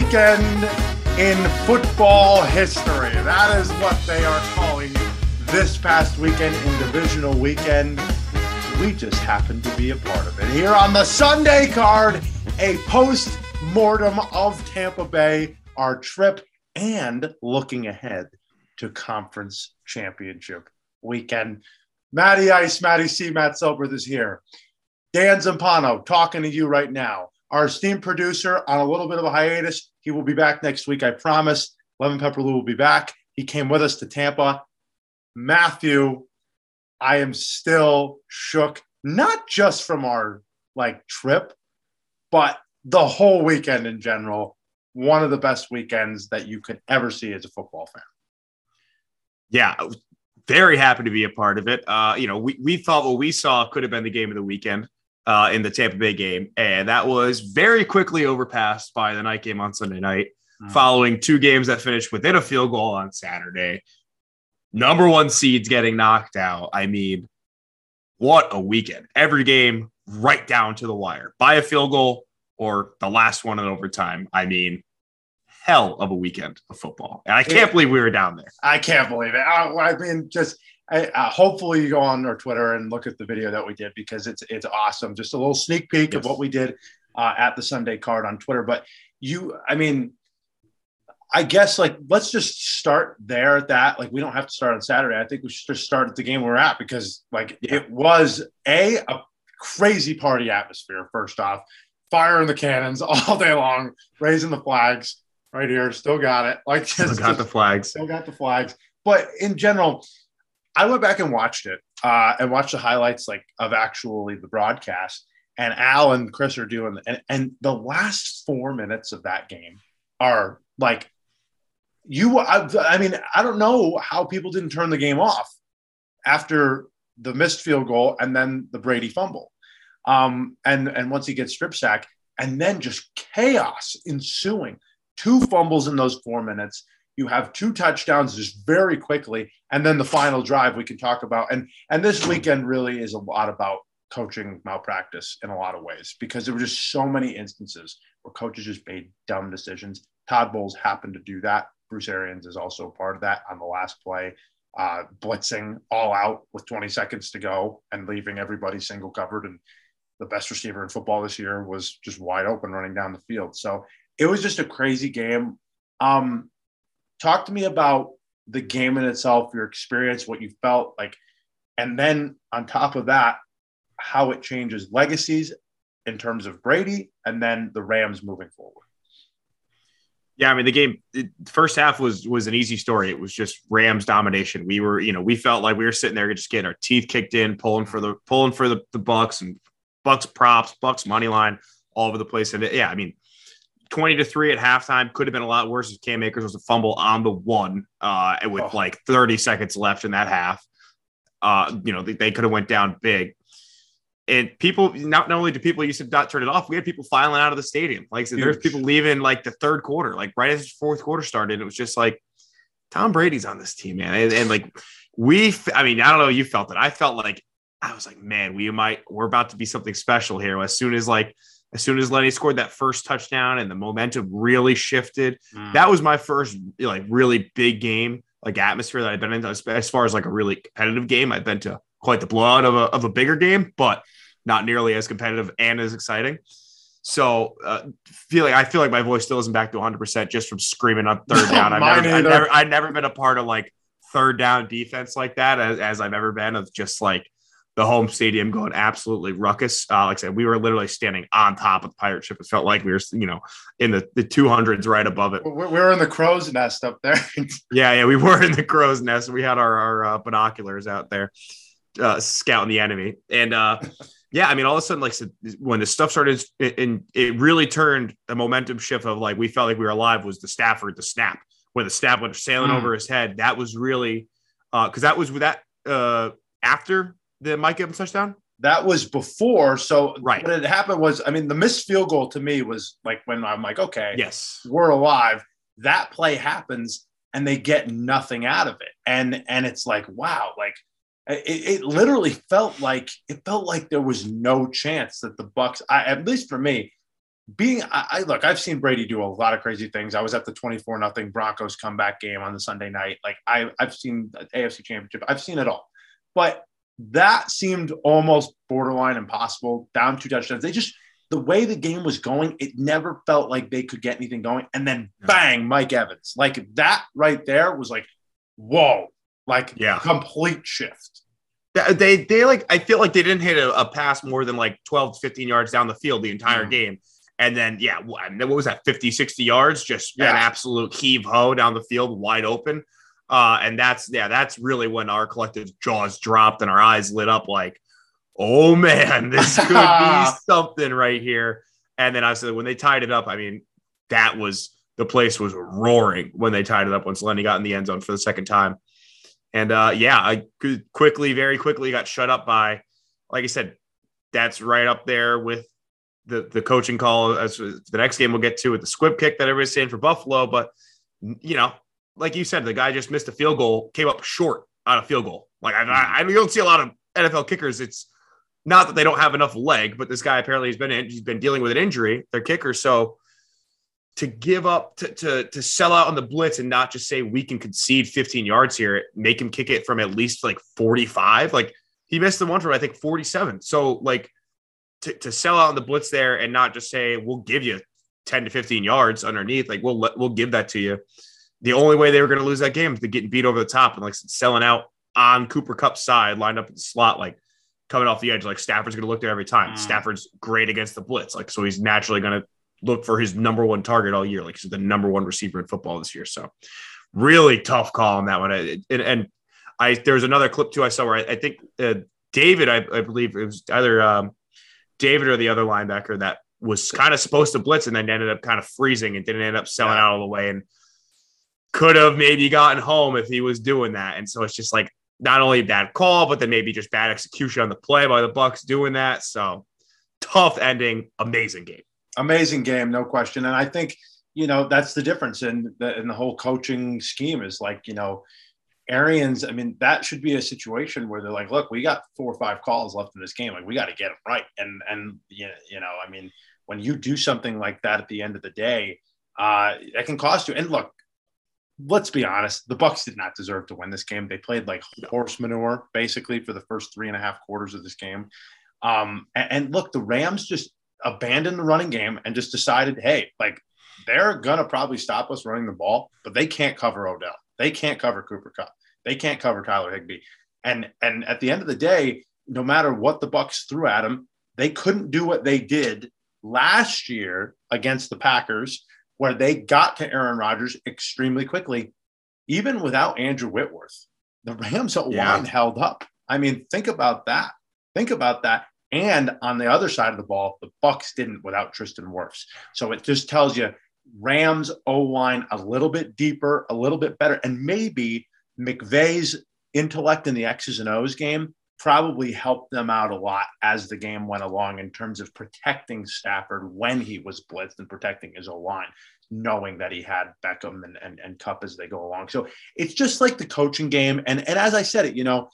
weekend in football history. That is what they are calling this past weekend in divisional weekend. We just happened to be a part of it. Here on the Sunday card, a post mortem of Tampa Bay, our trip, and looking ahead to conference championship weekend. Matty Ice, Matty C, Matt Silbert is here. Dan Zampano talking to you right now. Our esteemed producer on a little bit of a hiatus. He will be back next week, I promise. Lemon Pepper Lou will be back. He came with us to Tampa. Matthew, I am still shook, not just from our like trip, but the whole weekend in general. One of the best weekends that you could ever see as a football fan. Yeah, very happy to be a part of it. Uh, you know, we, we thought what we saw could have been the game of the weekend uh, in the Tampa Bay game, and that was very quickly overpassed by the night game on Sunday night, mm. following two games that finished within a field goal on Saturday. Number one seeds getting knocked out. I mean, what a weekend! Every game right down to the wire by a field goal or the last one in overtime. I mean, hell of a weekend of football. And I can't believe we were down there. I can't believe it. I, I mean, just I, uh, hopefully you go on our Twitter and look at the video that we did because it's it's awesome. Just a little sneak peek yes. of what we did uh, at the Sunday card on Twitter. But you, I mean, I guess like let's just start there at that. Like we don't have to start on Saturday. I think we should just start at the game we're at because like yeah. it was a a crazy party atmosphere. First off, firing the cannons all day long, raising the flags right here. Still got it. Like still got the flags. Still got the flags. But in general, I went back and watched it uh, and watched the highlights like of actually the broadcast. And Al and Chris are doing, and, and the last four minutes of that game are like you. I, I mean, I don't know how people didn't turn the game off after the missed field goal and then the Brady fumble. Um, and and once he gets strip sack, and then just chaos ensuing. Two fumbles in those four minutes you have two touchdowns just very quickly and then the final drive we can talk about. And and this weekend really is a lot about coaching malpractice in a lot of ways because there were just so many instances where coaches just made dumb decisions. Todd bowles happened to do that. Bruce arians is also part of that on the last play uh, blitzing all out with 20 seconds to go and leaving everybody single covered. And the best receiver in football this year was just wide open running down the field. So it was just a crazy game. Um, talk to me about the game in itself, your experience, what you felt like, and then on top of that, how it changes legacies in terms of Brady and then the Rams moving forward. Yeah, I mean the game it, first half was was an easy story. It was just Rams domination. We were, you know, we felt like we were sitting there just getting our teeth kicked in, pulling for the pulling for the, the Bucks and Bucks props, Bucks money line all over the place. And it, yeah, I mean, 20 to 3 at halftime could have been a lot worse if Cam Akers was a fumble on the one uh, with oh. like 30 seconds left in that half. Uh, you know, they, they could have went down big. And people, not, not only do people used to not turn it off, we had people filing out of the stadium. Like so there's people leaving like the third quarter, like right as the fourth quarter started. It was just like Tom Brady's on this team, man. And, and like we, I mean, I don't know, you felt it. I felt like I was like, man, we might, we're about to be something special here. As soon as like as soon as Lenny scored that first touchdown and the momentum really shifted, mm. that was my first like really big game, like atmosphere that I've been in as far as like a really competitive game. I've been to quite the blood of a, of a bigger game, but not nearly as competitive and as exciting. So, uh, feeling I feel like my voice still isn't back to 100 percent just from screaming on third down. I've never, I've never, I've never been a part of like third down defense like that as, as I've ever been of just like the home stadium going absolutely ruckus. Uh, like I said, we were literally standing on top of the pirate ship. It felt like we were, you know, in the, the 200s right above it. We were in the crow's nest up there. yeah, yeah, we were in the crow's nest. We had our, our uh, binoculars out there uh, scouting the enemy. And uh, yeah, I mean, all of a sudden, like when the stuff started, and it really turned the momentum shift of like we felt like we were alive was the Stafford, the snap, when the snap went sailing mm. over his head. That was really because uh, that was with that uh, after the Mike Evans touchdown? That was before. So right. what had happened was, I mean, the missed field goal to me was like when I'm like, okay, yes, we're alive. That play happens and they get nothing out of it. And and it's like, wow, like it, it literally felt like it felt like there was no chance that the Bucks, I, at least for me, being I, I, look, I've seen Brady do a lot of crazy things. I was at the 24 nothing Broncos comeback game on the Sunday night. Like I I've seen AFC championship. I've seen it all. But that seemed almost borderline impossible. Down two touchdowns. They just the way the game was going, it never felt like they could get anything going. And then bang, Mike Evans. Like that right there was like, whoa, like yeah, complete shift. They they like I feel like they didn't hit a, a pass more than like 12 15 yards down the field the entire mm. game. And then, yeah, what was that, 50, 60 yards? Just yeah. an absolute heave ho down the field, wide open. Uh, and that's, yeah, that's really when our collective jaws dropped and our eyes lit up like, oh man, this could be something right here. And then I said, when they tied it up, I mean, that was the place was roaring when they tied it up once Lenny got in the end zone for the second time. And uh, yeah, I quickly, very quickly got shut up by, like I said, that's right up there with the the coaching call as the next game we'll get to with the squib kick that everybody's saying for Buffalo. But you know, like you said, the guy just missed a field goal, came up short on a field goal. Like I, hmm. I, I don't see a lot of NFL kickers. It's not that they don't have enough leg, but this guy apparently has been he's been dealing with an injury. Their kicker, so to give up to, to to sell out on the blitz and not just say we can concede 15 yards here, make him kick it from at least like 45. Like he missed the one from I think 47. So like to, to sell out on the blitz there and not just say we'll give you 10 to 15 yards underneath like we'll we'll give that to you the only way they were going to lose that game is to getting beat over the top and like selling out on Cooper Kupp's side lined up in the slot like coming off the edge like Stafford's going to look there every time mm. Stafford's great against the blitz like so he's naturally going to look for his number one target all year like he's the number one receiver in football this year so really tough call on that one and, and I there was another clip too I saw where I, I think uh, David I, I, believe it was either um, David or the other linebacker that was kind of supposed to blitz and then ended up kind of freezing and didn't end up selling yeah. out all the way and could have maybe gotten home if he was doing that. And so it's just like not only a bad call, but then maybe just bad execution on the play by the Bucks doing that. So tough ending, amazing game. Amazing game, no question. And I think you know that's the difference in the, in the whole coaching scheme is like you know Arians, I mean, that should be a situation where they're like, look, we got four or five calls left in this game. Like, we got to get them right. And, and, you know, I mean, when you do something like that at the end of the day, uh, that can cost you. And look, let's be honest, the Bucks did not deserve to win this game. They played like horse manure basically for the first three and a half quarters of this game. Um, and, and look, the Rams just abandoned the running game and just decided, hey, like they're gonna probably stop us running the ball, but they can't cover Odell. They can't cover Cooper Kupp. They can't cover Tyler Higbee. And and at the end of the day, no matter what the Bucks threw at them, they couldn't do what they did last year against the Packers, where they got to Aaron Rodgers extremely quickly, even without Andrew Whitworth. The Rams line yeah. held up. I mean, think about that. Think about that. And on the other side of the ball, the Bucks didn't without Tristan Wirfs. So it just tells you Rams O line a little bit deeper, a little bit better, and maybe McVay's intellect in the X's and O's game probably helped them out a lot as the game went along in terms of protecting Stafford when he was blitzed and protecting his O line, knowing that he had Beckham and, and, and Kupp as they go along. So it's just like the coaching game. And, and as I said it, you know,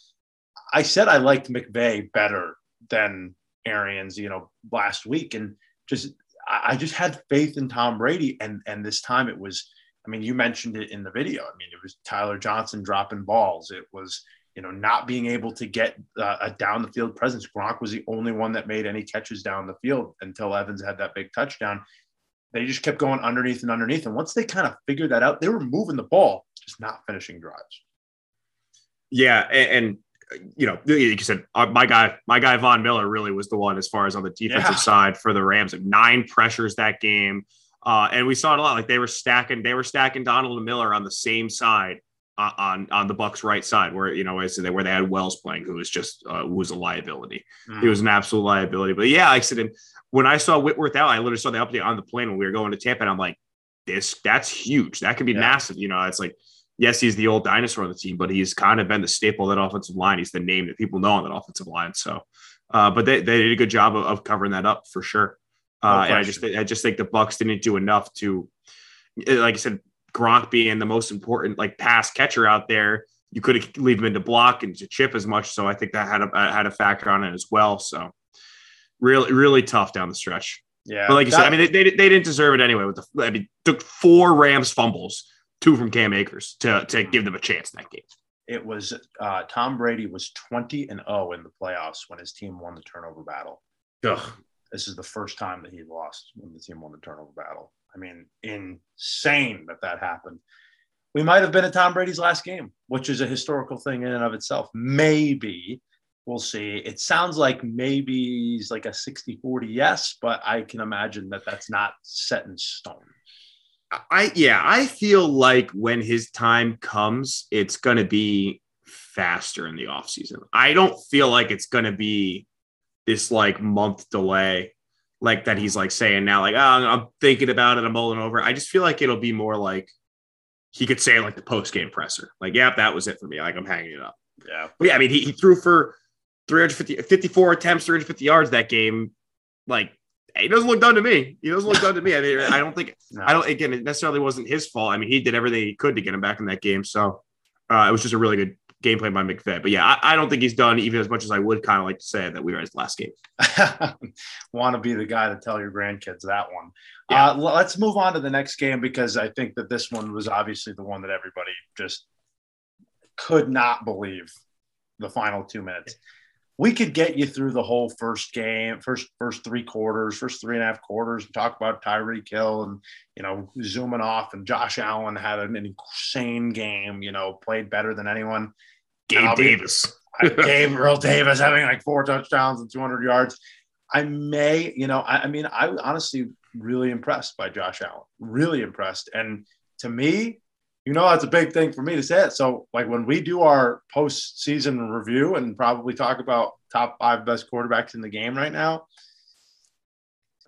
I said I liked McVay better than Arians, you know, last week. And just I just had faith in Tom Brady. And, and this time it was, I mean, you mentioned it in the video. I mean, it was Tyler Johnson dropping balls. It was, you know, not being able to get uh, a down the field presence. Gronk was the only one that made any catches down the field until Evans had that big touchdown. They just kept going underneath and underneath. And once they kind of figured that out, they were moving the ball, just not finishing drives. Yeah. And, and you know, like you said, uh, my guy, my guy Von Miller really was the one as far as on the defensive yeah. side for the Rams. Nine pressures that game, uh, and we saw it a lot. Like they were stacking, they were stacking Donald and Miller on the same side on on the Bucks' right side, where you know I said where they had Wells playing, who was just uh, was a liability. Mm. He was an absolute liability. But yeah, like I said, when I saw Whitworth out, I literally saw the update on the plane when we were going to Tampa, and I'm like, this that's huge. That could be yeah. massive. You know, it's like yes, he's the old dinosaur on the team, but he's kind of been the staple of that offensive line. He's the name that people know on that offensive line. So, uh, but they, they did a good job of, of covering that up for sure. Uh, no and I just I just think the Bucks didn't do enough to, like I said, Gronk being the most important like pass catcher out there. You could leave him into block and to chip as much. So I think that had a had a factor on it as well. So really really tough down the stretch. Yeah, But like you that- said, I mean, they, they, they didn't deserve it anyway. With the, I mean, took four Rams fumbles, two from Cam Akers to to give them a chance in that game. it was uh, Tom Brady was 20 and 0 in the playoffs when his team won the turnover battle. Ugh. This is the first time that he lost when the team won the turnover battle. I mean, insane that that happened. We might have been at Tom Brady's last game, which is a historical thing in and of itself. Maybe we'll see. It sounds like maybe he's like a 60 40 yes, but I can imagine that that's not set in stone. I yeah, I feel like when his time comes, it's going to be faster in the offseason. I don't feel like it's going to be this like month delay like that he's like saying now like oh, I'm thinking about it, I'm mulling over. I just feel like it'll be more like he could say like the post game presser. Like, yeah, that was it for me. Like I'm hanging it up. Yeah. But yeah, I mean, he, he threw for 350, 54 attempts, 350 yards that game. Like, he doesn't look done to me. He doesn't look done to me. I mean, I don't think, No. I don't, again, it necessarily wasn't his fault. I mean, he did everything he could to get him back in that game. So uh, it was just a really good game plan by McVay. But yeah, I, I don't think he's done even as much as I would kind of like to say that we were his last game. want to be the guy to tell your grandkids that one. Yeah. Uh, let's move on to the next game because I think that this one was obviously the one that everybody just could not believe the final two minutes. We could get you through the whole first game, first first three quarters, first three and a half quarters, and talk about Tyreek Hill and you know zooming off. And Josh Allen had an insane game. You know, played better than anyone. Gabe I'll be- Davis. Gabriel Davis having like four touchdowns and 200 yards. I may, you know, I, I mean, I was honestly really impressed by Josh Allen, really impressed. And to me, you know, that's a big thing for me to say it. So, like, when we do our post-season review and probably talk about top five best quarterbacks in the game right now,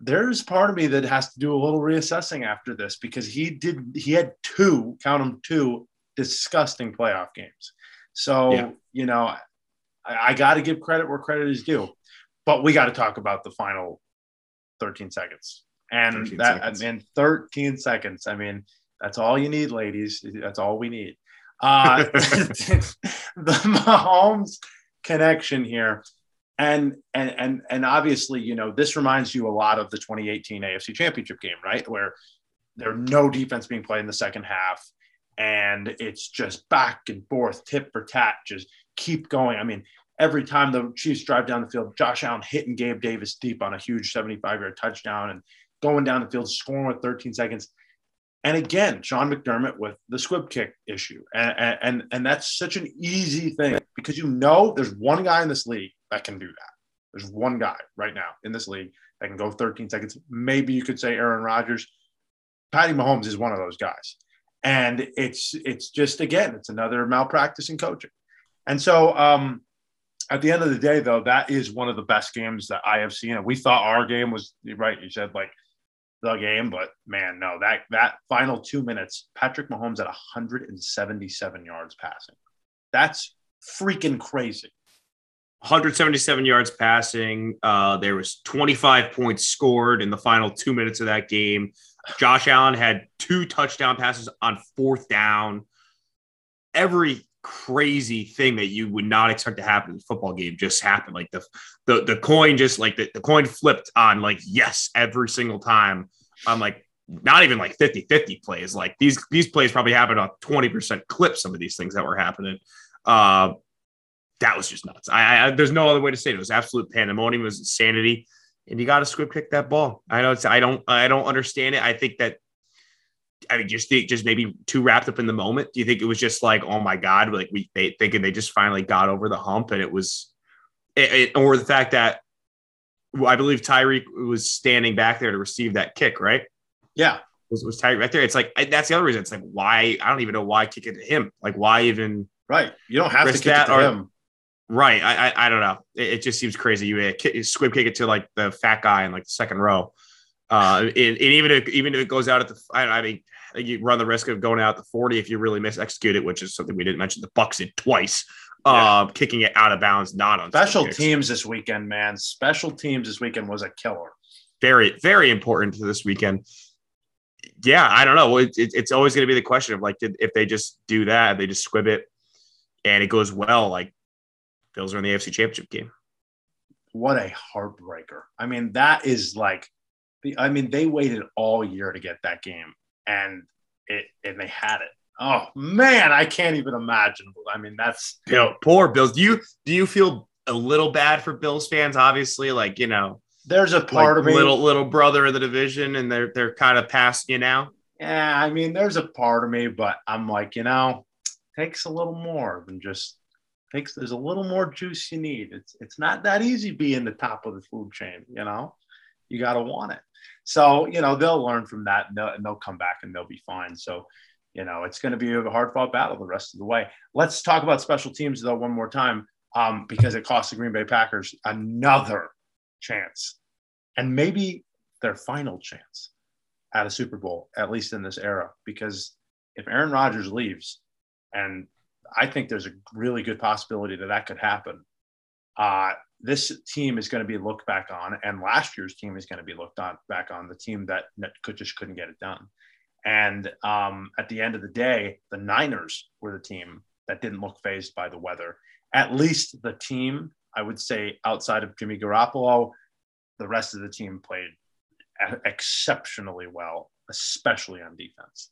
there's part of me that has to do a little reassessing after this because he did, he had two, count them two, disgusting playoff games. So, Yeah. you know, I, I got to give credit where credit is due, but we got to talk about the final 13 seconds. And 13 that, seconds. I mean, 13 seconds. I mean, that's all you need, ladies. That's all we need. Uh, the Mahomes connection here. And, and and and obviously, you know, this reminds you a lot of the 2018 AFC Championship game, right? Where there's no defense being played in the second half, and it's just back and forth, tip for tat, just keep going. I mean, every time the Chiefs drive down the field, Josh Allen hitting Gabe Davis deep on a huge 75 yard touchdown and going down the field, scoring with 13 seconds. And again, Sean McDermott with the squib kick issue. And, and, and that's such an easy thing because you know there's one guy in this league that can do that. There's one guy right now in this league that can go 13 seconds. Maybe you could say Aaron Rodgers. Patty Mahomes is one of those guys. And it's it's just again, it's another malpractice in coaching. And so um at the end of the day, though, that is one of the best games that I have seen. And we thought our game was right. You said like the game, but man, no, that that final two minutes, Patrick Mahomes at 177 yards passing. That's freaking crazy. 177 yards passing. Uh, there was 25 points scored in the final two minutes of that game. Josh Allen had two touchdown passes on fourth down. Every crazy thing that you would not expect to happen in a football game just happened. Like the the the coin just like the, the coin flipped on like yes every single time. I'm like not even like 50-50 plays. Like these these plays probably happened on 20% clip, some of these things that were happening. Uh that was just nuts. I, I there's no other way to say it. It was absolute pandemonium. It was insanity, and you got to squib kick that ball. I know it's. I don't. I don't understand it. I think that. I mean, just think, just maybe too wrapped up in the moment. Do you think it was just like, oh my god, like we they thinking they just finally got over the hump, and it was, it, it- or the fact that I believe Tyreek was standing back there to receive that kick, right? Yeah. Was, was Tyreek right there? It's like that's the other reason. It's like why I don't even know why kick it to him. Like why even Right. You don't have to kick that it to or- him. Right. I I, I don't know. It, it just seems crazy. You, uh, squib kick it to like the fat guy in like the second row. Uh, and, and even if even if it goes out at the, I, I mean, you run the risk of going out at the forty if you really miss execute it, which is something we didn't mention. The Bucks did twice, uh, kicking it out of bounds, not on Special teams this weekend, man. Special teams this weekend was a killer. Very very important to this weekend. Yeah, I don't know. It, it, it's always going to be the question of like, did, if they just do that, they just squib it, and it goes well, like Bills are in the AFC Championship game. What a heartbreaker. I mean, that is like The, I mean, they waited all year to get that game, and it and they had it. Oh man, I can't even imagine. I mean, that's Bill, poor Bills. Do you do you feel a little bad for Bills fans? Obviously, like you know, there's a part like of me. little little brother of the division, and they're they're kind of past you now. Yeah, I mean, there's a part of me, but I'm like, you know, takes a little more than just takes. There's a little more juice you need. It's it's not that easy being the top of the food chain. You know, you got to want it. So you know they'll learn from that, and they'll, and they'll come back and they'll be fine. So you know it's going to be a hard fought battle the rest of the way. Let's talk about special teams though one more time, um, because it cost the Green Bay Packers another chance, and maybe their final chance at a Super Bowl, at least in this era. Because if Aaron Rodgers leaves, and I think there's a really good possibility that that could happen. Uh, this team is going to be looked back on, and last year's team is going to be looked on back on the team that, could just couldn't get it done. And um, at the end of the day, the Niners were the team that didn't look fazed by the weather. At least the team, I would say, outside of Jimmy Garoppolo, the rest of the team played exceptionally well, especially on defense.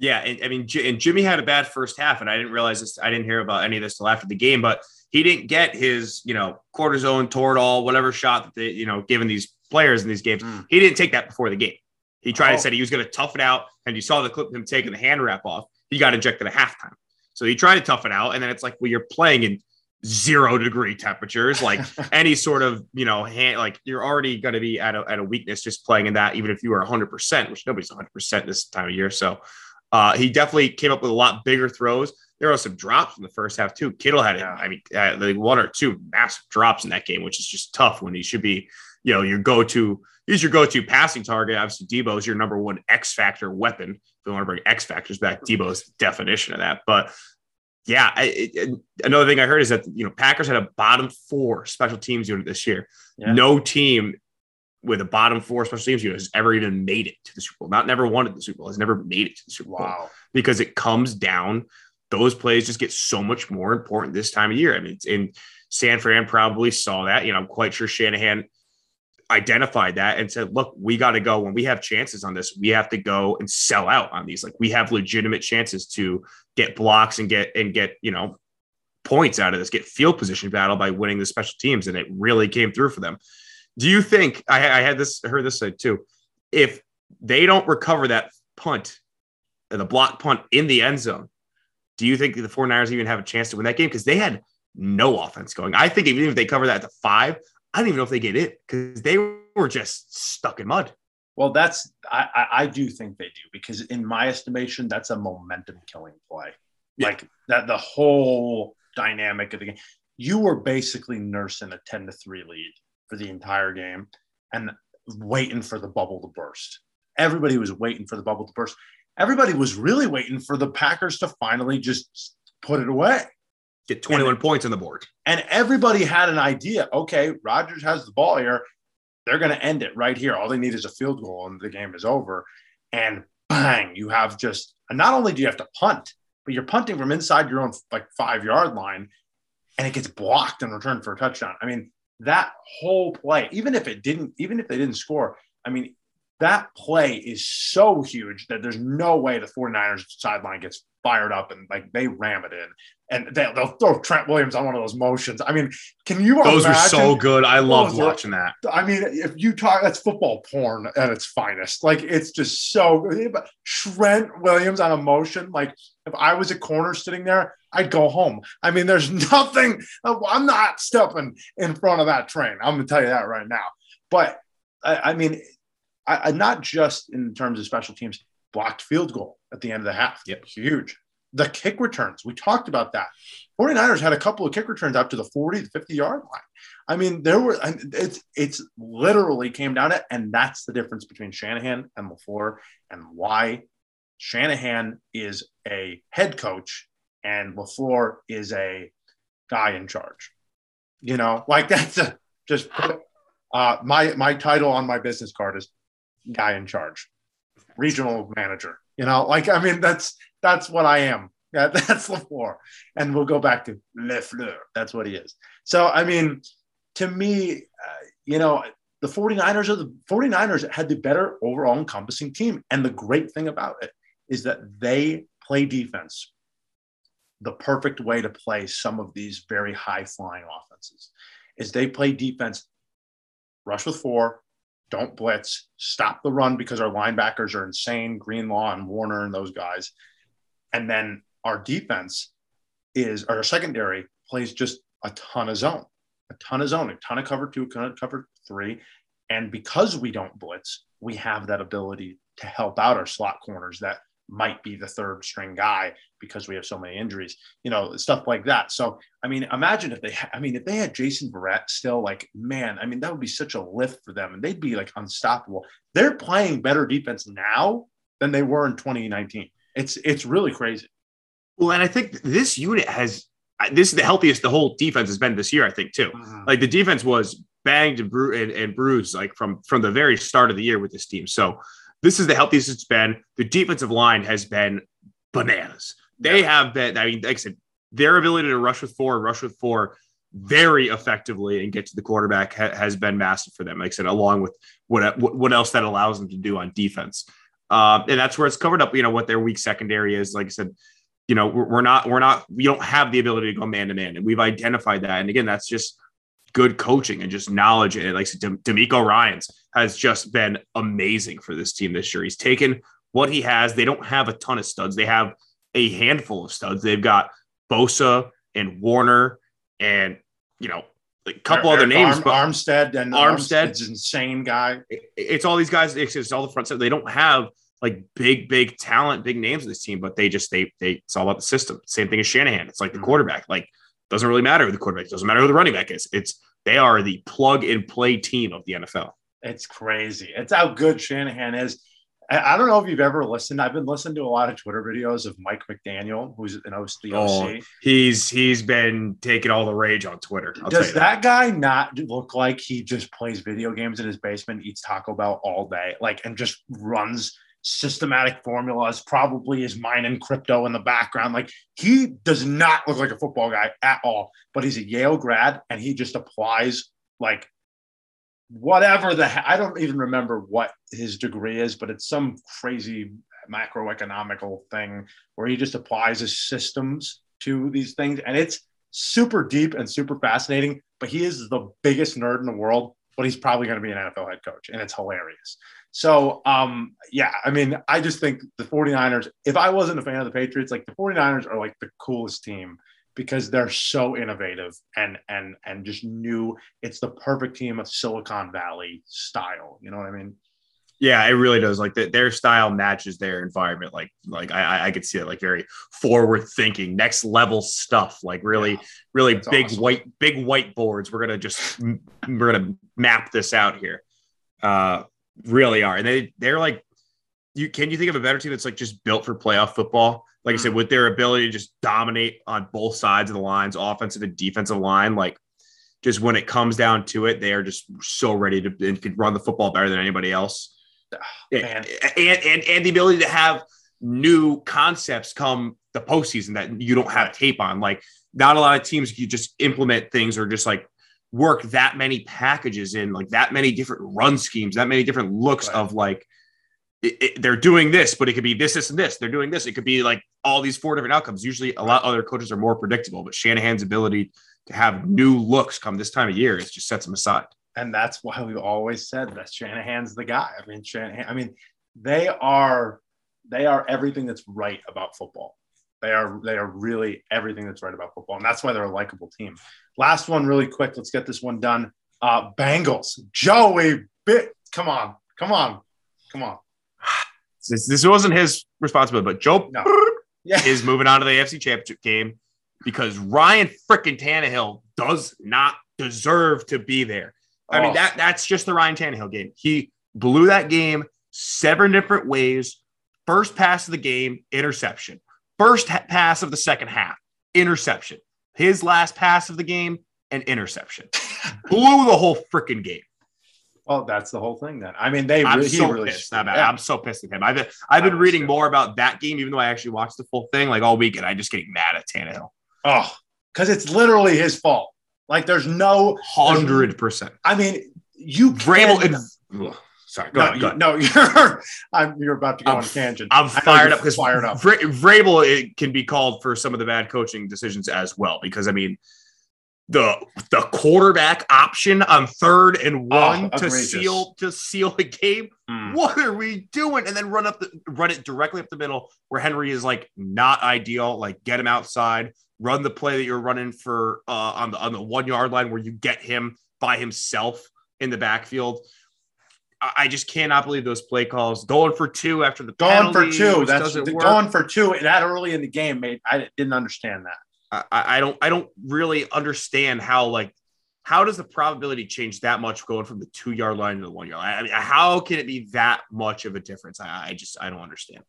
Yeah, and, I mean, and Jimmy had a bad first half, and I didn't realize this. I didn't hear about any of this till after the game, but he didn't get his, you know, cortisone, Toradol, whatever shot that they, you know, given these players in these games. Mm. He didn't take that before the game. He tried oh. to say he was going to tough it out, and you saw the clip of him taking the hand wrap off. He got injected at halftime, so he tried to tough it out, and then it's like, well, you're playing in zero degree temperatures, like any sort of, you know, hand, like you're already going to be at a, at a weakness just playing in that, even if you are 100%, which nobody's 100% this time of year. So uh, he definitely came up with a lot bigger throws. There were some drops in the first half too. Kittle had, yeah. I mean, uh, like one or two massive drops in that game, which is just tough when he should be, you know, your go-to. He's your go-to passing target. Obviously, Deebo is your number one X factor weapon. If you want to bring X factors back, Deebo's definition of that. But yeah, it, another thing I heard is that you know Packers had a bottom four special teams unit this year. Yeah. No team with a bottom four special teams unit has ever even made it to the Super Bowl. Not never wanted the Super Bowl, has never made it to the Super Bowl. Wow. Because it comes down, those plays just get so much more important this time of year. I mean, in San Fran probably saw that. You know, I'm quite sure Shanahan identified that and said, look, we got to go when we have chances on this, we have to go and sell out on these. Like we have legitimate chances to get blocks and get and get, you know, points out of this, get field position battle by winning the special teams. And it really came through for them. Do you think I, I had this heard this say too? If they don't recover that punt, the block punt in the end zone, do you think the 49ers even have a chance to win that game? Because they had no offense going. I think even if they cover that at the five, I don't even know if they get it because they were just stuck in mud. Well, that's I, I do think they do because in my estimation, that's a momentum killing play. Yeah. Like that the whole dynamic of the game. You were basically nursing a 10 to 3 lead for the entire game and waiting for the bubble to burst. Everybody was waiting for the bubble to burst. Everybody was really waiting for the Packers to finally just put it away. Get 21 and, points on the board. And everybody had an idea. Okay, Rodgers has the ball here. They're going to end it right here. All they need is a field goal and the game is over. And bang, you have just, not only do you have to punt, but you're punting from inside your own like five yard line and it gets blocked and returned for a touchdown. I mean, that whole play, even if it didn't, even if they didn't score, I mean, that play is so huge that there's no way the 49ers sideline gets fired up and like they ram it in and they, will throw Trent Williams on one of those motions. I mean, can you? Those imagine? were so good. I love watching that. I mean, if you talk, that's football porn at its finest. Like it's just so. But Trent Williams on a motion. Like if I was a corner sitting there, I'd go home. I mean, there's nothing. I'm not stepping in front of that train. I'm gonna tell you that right now. But I, I mean, I, I, not just in terms of special teams, blocked field goal at the end of the half. Yep, huge the kick returns. We talked about that. 49ers had a couple of kick returns up to the 40 to 50 yard line. I mean, there were, it's, it's literally came down to, and that's the difference between Shanahan and LaFleur and why Shanahan is a head coach and LaFleur is a guy in charge. You know, like that's a, just put, uh, my, my title on my business card is guy in charge, regional manager. You know, like, I mean, that's, that's what I am. Yeah, that's LaFleur. And we'll go back to LaFleur. That's what he is. So, I mean, to me, uh, you know, the 49ers are the 49ers had the better overall encompassing team. And the great thing about it is that they play defense the perfect way to play some of these very high flying offenses is they play defense rush with four don't blitz stop the run because our linebackers are insane greenlaw and warner and those guys. And then our defense is our secondary plays just a ton of zone a ton of zone a ton of cover two ton of cover three. And because we don't blitz we have that ability to help out our slot corners that might be the third string guy because we have so many injuries, you know, stuff like that. So, I mean, imagine if they, I mean, if they had Jason Verrett still, like, man, I mean, that would be such a lift for them and they'd be like unstoppable. They're playing better defense now than they were in 2019. It's, it's really crazy. Well, and I think this unit has, this is the healthiest the whole defense has been this year, I think, too. Mm-hmm. Like the defense was banged and, bru- and, and bruised like from, from the very start of the year with this team. So, this is the healthiest it's been. The defensive line has been bananas. They yeah. have been, I mean, like I said, their ability to rush with four, rush with four very effectively and get to the quarterback ha- has been massive for them. Like I said, along with what, what else that allows them to do on defense. Uh, and that's where it's covered up, you know, what their weak secondary is. Like I said, you know, we're, we're not, we're not, we don't have the ability to go man to man. And we've identified that. And again, that's just good coaching and just knowledge. And like DeMeco Ryans has just been amazing for this team this year. He's taken what he has. They don't have a ton of studs. They have a handful of studs. They've got Bosa and Warner and you know a couple Eric other names, Arm, but Armstead and Armstead's an insane guy. It's all these guys. It's all the front side. They don't have like big, big talent, big names in this team, but they just they they it's all about the system. Same thing as Shanahan. It's like the mm-hmm. quarterback. Like doesn't really matter who the quarterback. Doesn't matter who the running back is. It's they are the plug and play team of the NFL. It's crazy. It's how good Shanahan is. I don't know if you've ever listened. I've been listening to a lot of Twitter videos of Mike McDaniel, who's an OC. The oh, he's he's been taking all the rage on Twitter. I'll Does that, that, guy not look like he just plays video games in his basement, eats Taco Bell all day, like, and just runs systematic formulas? Probably is mining crypto in the background. Like he does not look like a football guy at all. But he's a Yale grad, and he just applies like whatever the I don't even remember what his degree is, but it's some crazy macroeconomical thing where he just applies his systems to these things, and it's super deep and super fascinating. But he is the biggest nerd in the world, but he's probably going to be an NFL head coach, and it's hilarious. So, um, yeah, I mean, I just think the 49ers, if I wasn't a fan of the Patriots, like the 49ers are like the coolest team because they're so innovative and and and just new. It's the perfect team of Silicon Valley style. You know what I mean? Yeah, it really does. Like the, their style matches their environment. Like like I I could see it like very forward thinking, next level stuff. Like really yeah, really big awesome. white big whiteboards. We're gonna just we're gonna map this out here. Uh, really are, and they they're like you. Can you think of a better team that's like just built for playoff football? like I said, mm. with their ability to just dominate on both sides of the lines, offensive and defensive line, like just when it comes down to it, they are just so ready to and can run the football better than anybody else. Oh, and, and, and and the ability to have new concepts come the postseason that you don't have tape on. Like not a lot of teams you just implement things or just like work that many packages in like that many different run schemes, that many different looks right. of like it, it, they're doing this, but it could be this, this, and this. They're doing this. It could be like all these four different outcomes. Usually, a lot other coaches are more predictable, but Shanahan's ability to have new looks come this time of year is just sets him aside. And that's why we've always said that Shanahan's the guy. I mean, Shanahan. I mean, they are they are everything that's right about football. They are they are really everything that's right about football, and that's why they're a likable team. Last one, really quick. Let's get this one done. Uh, Bengals, Joey, bit. Come on, come on, come on. This, this wasn't his responsibility, but Joe no. yeah. is moving on to the AFC Championship game because Ryan freaking Tannehill does not deserve to be there. I oh. mean that that's just the Ryan Tannehill game. He blew that game seven different ways. First pass of the game, interception. First pass of the second half, interception. His last pass of the game, an interception. blew the whole freaking game. Well, that's the whole thing then. I mean, they I'm really, so really pissed. I'm, yeah. I'm so pissed at him. I've been I've been reading more about that game, even though I actually watched the full thing like all week, and I just getting mad at Tannehill. Oh, because it's literally his fault. Like there's no hundred percent. I mean, you Vrabel can- and ugh, sorry, go no, ahead, go ahead. no, you're I'm, you're about to go I'm on a tangent. I'm fired up because fired up. Vra- Vrabel it can be called for some of the bad coaching decisions as well. Because I mean, the the quarterback option on third and one to Oh, seal to seal the game. Mm. What are we doing? And then run up the run it directly up the middle where Henry is like not ideal. Like get him outside, run the play that you're running for uh, on the on the one yard line where you get him by himself in the backfield. I just cannot believe those play calls. Going for two after the Going for two. That's the- going for two that early in the game, mate. I didn't understand that. I, I don't I don't really understand how like how does the probability change that much going from the two yard line to the one yard line? I mean, how can it be that much of a difference? I, I just I don't understand.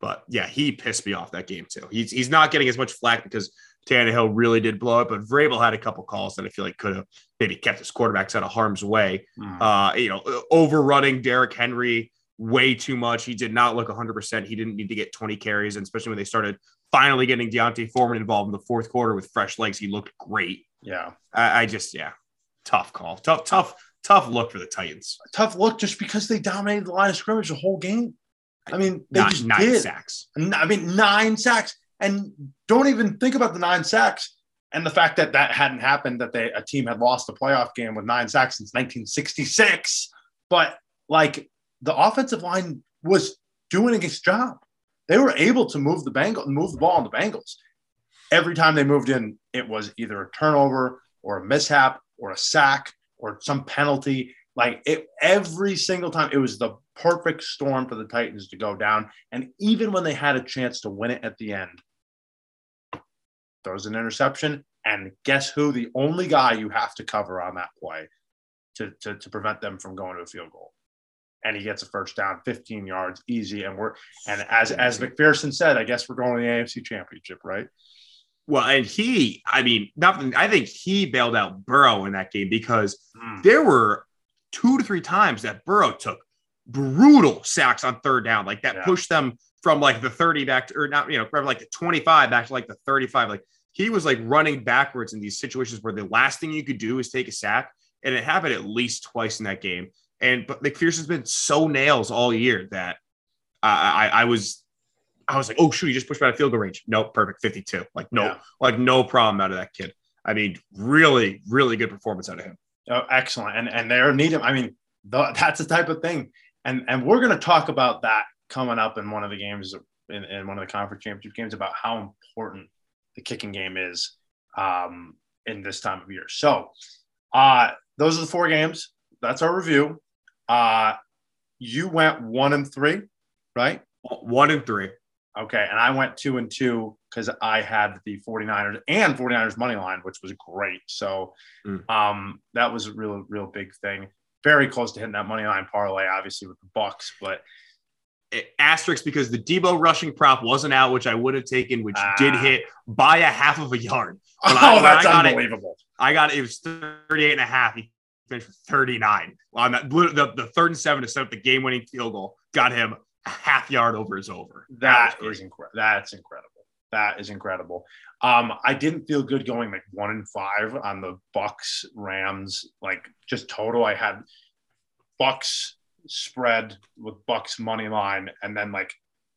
But yeah, he pissed me off that game too. He's he's not getting as much flack because Tannehill really did blow it, but Vrabel had a couple calls that I feel like could have maybe kept his quarterbacks out of harm's way. Mm. Uh, you know, overrunning Derrick Henry way too much. He did not look 100%. He didn't need to get 20 carries, and especially when they started finally getting D'Onta Foreman involved in the fourth quarter with fresh legs, he looked great. yeah. I, I just, yeah, tough call, tough, tough, tough look for the Titans. Tough look just because they dominated the line of scrimmage the whole game. I mean, they Not just nine did. sacks. I mean, nine sacks, and don't even think about the nine sacks and the fact that that hadn't happened. That they a team had lost a playoff game with nine sacks since 1966. But like the offensive line was doing its job. They were able to move the Bengals, move the ball on the Bengals. Every time they moved in, it was either a turnover or a mishap or a sack or some penalty. Like it, every single time, it was the perfect storm for the Titans to go down. And even when they had a chance to win it at the end, throws an interception. And guess who? The only guy you have to cover on that play to, to, to prevent them from going to a field goal. And he gets a first down, 15 yards, easy. And we're and as as McPherson said, I guess we're going to the AFC Championship, right? Well, and he, I mean, nothing. I think he bailed out Burrow in that game because Mm. there were two to three times that Burrow took brutal sacks on third down, like that Yeah. pushed them from like the 30 back to, or not, you know, from like the 25 back to like the 35. Like he was like running backwards in these situations where the last thing you could do is take a sack. And it happened at least twice in that game. And but McPherson's been so nails all year that I, I, I was, I was like, oh shoot, you just pushed me out of field goal range. Nope, perfect, 52. Like no, Yeah. like no problem out of that kid. I mean, really, really good performance out of him. Oh, excellent. And and they're need him. I mean, the, that's the type of thing. And and we're going to talk about that coming up in one of the games in, in one of the conference championship games about how important the kicking game is um, in this time of year. So uh, those are the four games. That's our review. Uh, you went one and three, right? One and three. Okay. And I went two and two because I had the 49ers and 49ers money line, which was great. So Mm. um, that was a real, real big thing. Very close to hitting that money line parlay, obviously, with the Bucks. But asterisk because the Deebo rushing prop wasn't out, which I would have taken, which did Ah. hit by a half of a yard. When oh, I- that's I got it- unbelievable. I got it was 38 and a half. He finished with 39 on that the, the third and seven to set up the game winning field goal. Got him a half yard over his over. That was is incredible. That's incredible. That is incredible. Um, I didn't feel good going like one and five on the Bucks Rams, like just total. I had Bucks spread with Bucks money line, and then like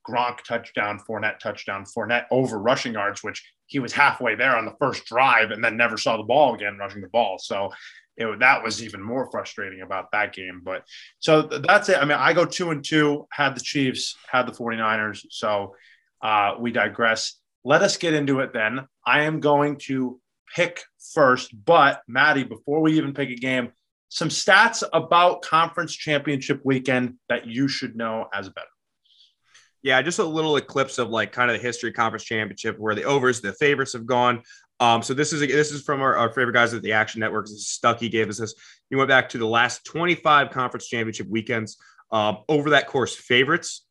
Gronk touchdown, Fournette touchdown, Fournette over rushing yards, which he was halfway there on the first drive, and then never saw the ball again rushing the ball. So it, that was even more frustrating about that game. But so that's it. I mean, I go two and two, had the Chiefs, had the 49ers. So uh, we digress. Let us get into it then. I am going to pick first, but Maddie, before we even pick a game, some stats about conference championship weekend that you should know as a bettor. Yeah, just a little eclipse of like kind of the history of conference championship where the overs, the favorites have gone. Um, so this is this is from our, our favorite guys at the Action Network. This is Stucky gave us this. He went back to the last 25 conference championship weekends. Uh, over that course, favorites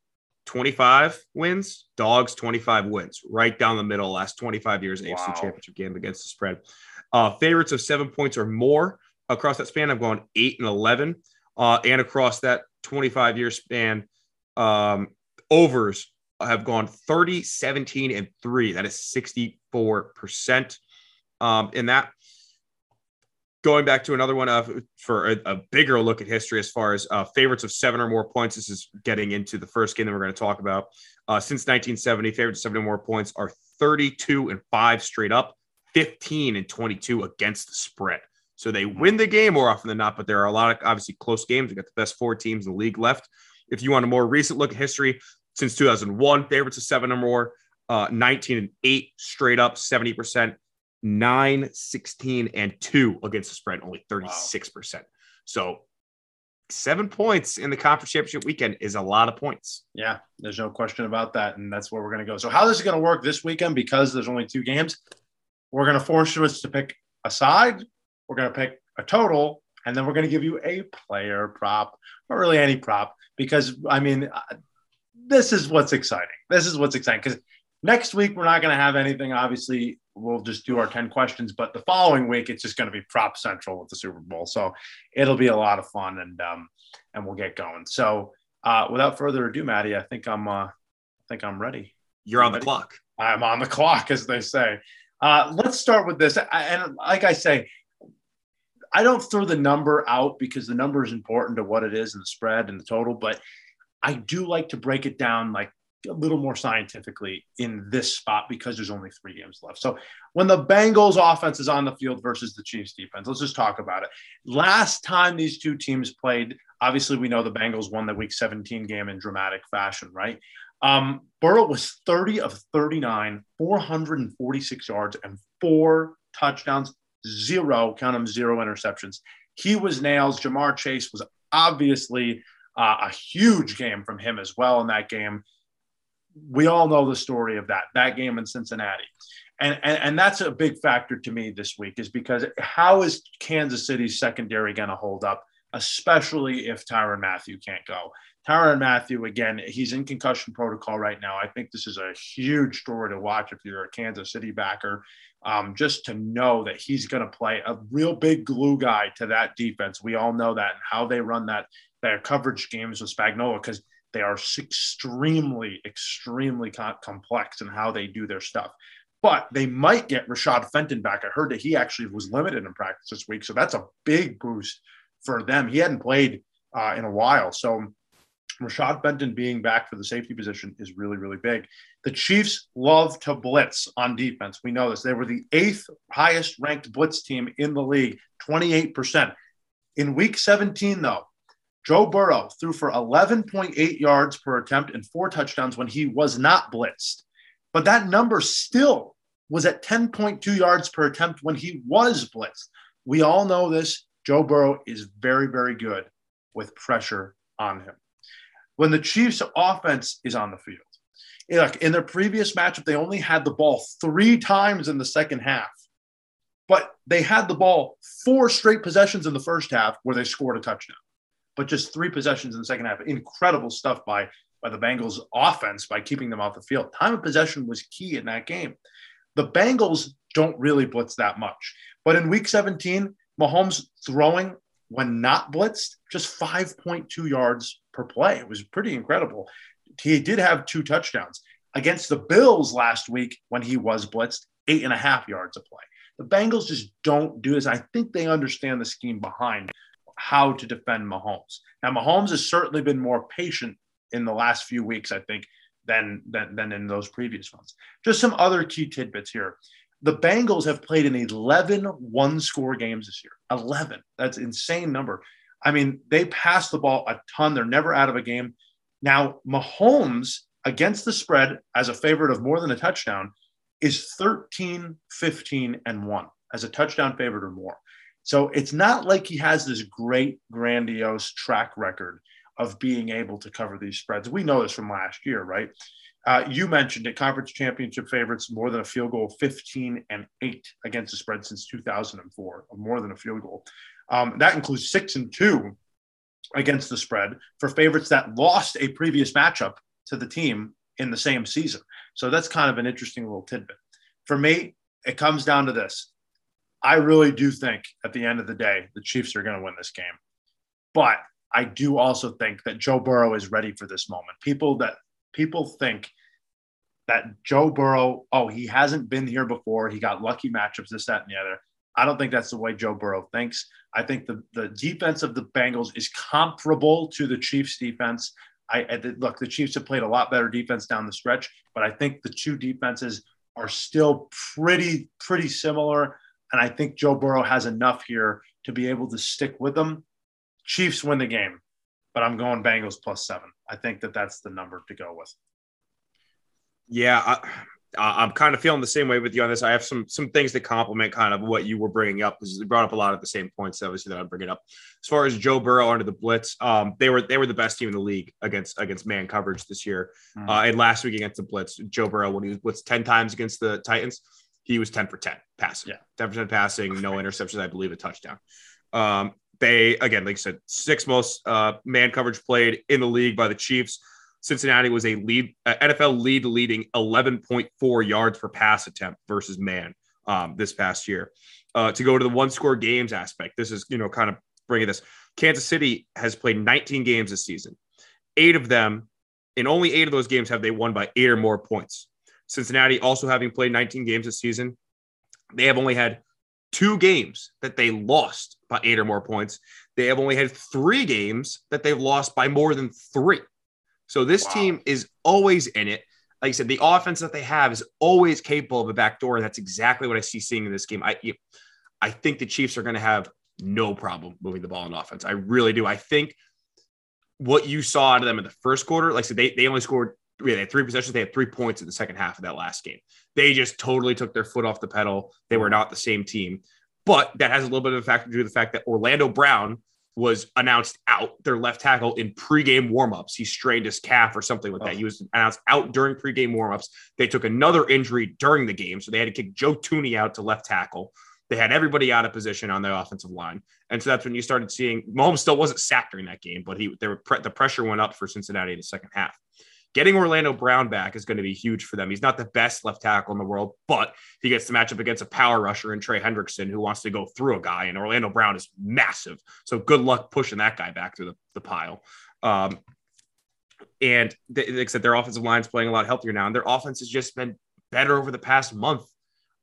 25 wins, dogs 25 wins, right down the middle. Last 25 years, AFC championship game against the spread. Uh, favorites of seven points or more across that span. I've gone eight and 11, uh, and across that 25 year span, um, overs have gone 30, 17, and three. That is 64%. Um, and that going back to another one uh, for a, a, bigger look at history as far as uh, favorites of seven or more points. This is getting into the first game that we're going to talk about. Uh, since 1970, favorites of seven or more points are 32 and five straight up, 15 and 22 against the spread. So they win the game more often than not, but there are a lot of obviously close games. We got the best four teams in the league left. If you want a more recent look at history, since 2001, favorites of seven or more, uh, 19 and eight straight up, 70%, 9, 16, and two against the spread, only 36%. Wow. So seven points in the conference championship weekend is a lot of points. Yeah, there's no question about that. And that's where we're going to go. So, how this is going to work this weekend, because there's only two games, we're going to force us to pick a side, we're going to pick a total, and then we're going to give you a player prop, or really any prop, because I mean, uh, this is what's exciting. This is what's exciting because next week we're not going to have anything. Obviously, we'll just do our 10 questions, but the following week it's just going to be prop central with the Super Bowl. So it'll be a lot of fun and, um, and we'll get going. So, uh, without further ado, Matty, I think I'm, uh, I think I'm ready. You're on the clock. I'm on the clock, as they say. Uh, let's start with this. And like I say, I don't throw the number out because the number is important to what it is and the spread and the total, but I do like to break it down like a little more scientifically in this spot because there's only three games left. So when the Bengals offense is on the field versus the Chiefs defense, let's just talk about it. Last time these two teams played, obviously we know the Bengals won the week 17 game in dramatic fashion, right? Um, Burrow was 30 of 39, 446 yards and four touchdowns, zero, count them zero interceptions. He was nails. Ja'Marr Chase was obviously uh, a huge game from him as well in that game. We all know the story of that that game in Cincinnati. And, and, and that's a big factor to me this week is because how is Kansas City's secondary going to hold up, especially if Tyrann Mathieu can't go? Tyrann Mathieu again, he's in concussion protocol right now. I think this is a huge story to watch if you're a Kansas City backer, um, just to know that he's going to play a real big glue guy to that defense. We all know that and how they run that their coverage games with Spagnuolo because they are extremely, extremely co- complex in how they do their stuff. But they might get Rashad Fenton back. I heard that he actually was limited in practice this week, so that's a big boost for them. He hadn't played uh, in a while, so Rashad Fenton being back for the safety position is really, really big. The Chiefs love to blitz on defense. We know this. They were the eighth highest ranked blitz team in the league, 28%. In week 17, though, Joe Burrow threw for 11.8 yards per attempt and four touchdowns when he was not blitzed. But that number still was at 10.2 yards per attempt when he was blitzed. We all know this. Joe Burrow is very, very good with pressure on him. When the Chiefs' offense is on the field, look, in their previous matchup, they only had the ball three times in the second half, but they had the ball four straight possessions in the first half where they scored a touchdown but just three possessions in the second half. Incredible stuff by by the Bengals offense by keeping them off the field. Time of possession was key in that game. The Bengals don't really blitz that much. But in week 17, Mahomes throwing when not blitzed, just 5.2 yards per play. It was pretty incredible. He did have two touchdowns. Against the Bills last week, when he was blitzed, eight and a half yards a play. The Bengals just don't do this. I think they understand the scheme behind how to defend Mahomes. Now, Mahomes has certainly been more patient in the last few weeks, I think, than, than, than in those previous ones. Just some other key tidbits here. The Bengals have played in 11 one score games this year. 11. That's insane number. I mean, they pass the ball a ton. They're never out of a game. Now, Mahomes against the spread as a favorite of more than a touchdown is 13, 15, and 1 as a touchdown favorite or more. So it's not like he has this great, grandiose track record of being able to cover these spreads. We know this from last year, right? Uh, you mentioned it, conference championship favorites more than a field goal, 15 and 8 against the spread since 2004, more than a field goal. Um, that includes 6 and 2 against the spread for favorites that lost a previous matchup to the team in the same season. So that's kind of an interesting little tidbit. For me, it comes down to this I really do think at the end of the day, the Chiefs are going to win this game. But I do also think that Joe Burrow is ready for this moment. People that people think that Joe Burrow, oh, he hasn't been here before. He got lucky matchups, this, that, and the other. I don't think that's the way Joe Burrow thinks. I think the, the defense of the Bengals is comparable to the Chiefs defense. I, I look, the Chiefs have played a lot better defense down the stretch, but I think the two defenses are still pretty, pretty similar. And I think Joe Burrow has enough here to be able to stick with them. Chiefs win the game, but I'm going Bengals plus seven. I think that that's the number to go with. Yeah, I, I'm kind of feeling the same way with you on this. I have some some things to complement kind of what you were bringing up because you brought up a lot of the same points, obviously that I'm bringing up. As far as Joe Burrow under the blitz, um, they were they were the best team in the league against against man coverage this year. Mm-hmm. Uh, and last week against the blitz, Joe Burrow when he was blitzed ten times against the Titans, he was ten for ten passing. Yeah, ten percent passing, no interceptions, I believe a touchdown. Um, they again, like I said, six most uh, man coverage played in the league by the Chiefs. Cincinnati was a lead uh, NFL lead leading 11.4 yards per pass attempt versus man um, this past year. Uh, to go to the one score games aspect, this is you know kind of bringing this. Kansas City has played 19 games this season. Eight of them, in only eight of those games, have they won by eight or more points. Cincinnati also having played 19 games this season, they have only had two games that they lost by eight or more points. They have only had three games that they've lost by more than three. So this wow. team is always in it. Like I said, the offense that they have is always capable of a backdoor. That's exactly what I see seeing in this game. I, I think the Chiefs are going to have no problem moving the ball in offense. I really do. I think what you saw out of them in the first quarter, like I said, they, they only scored they had three possessions. They had three points in the second half of that last game. They just totally took their foot off the pedal. They were not the same team. But that has a little bit of a factor to do with the fact that Orlando Brown was announced out their left tackle in pregame warmups. He strained his calf or something like that. Oh. He was announced out during pregame warmups. They took another injury during the game, so they had to kick Joe Thuney out to left tackle. They had everybody out of position on the offensive line, and so that's when you started seeing Mahomes still wasn't sacked during that game, but he there were the pressure went up for Cincinnati in the second half. Getting Orlando Brown back is going to be huge for them. He's not the best left tackle in the world, but he gets to match up against a power rusher and Trey Hendrickson who wants to go through a guy. And Orlando Brown is massive. So good luck pushing that guy back through the, the pile. Um, and they, like their offensive line is playing a lot healthier now. And their offense has just been better over the past month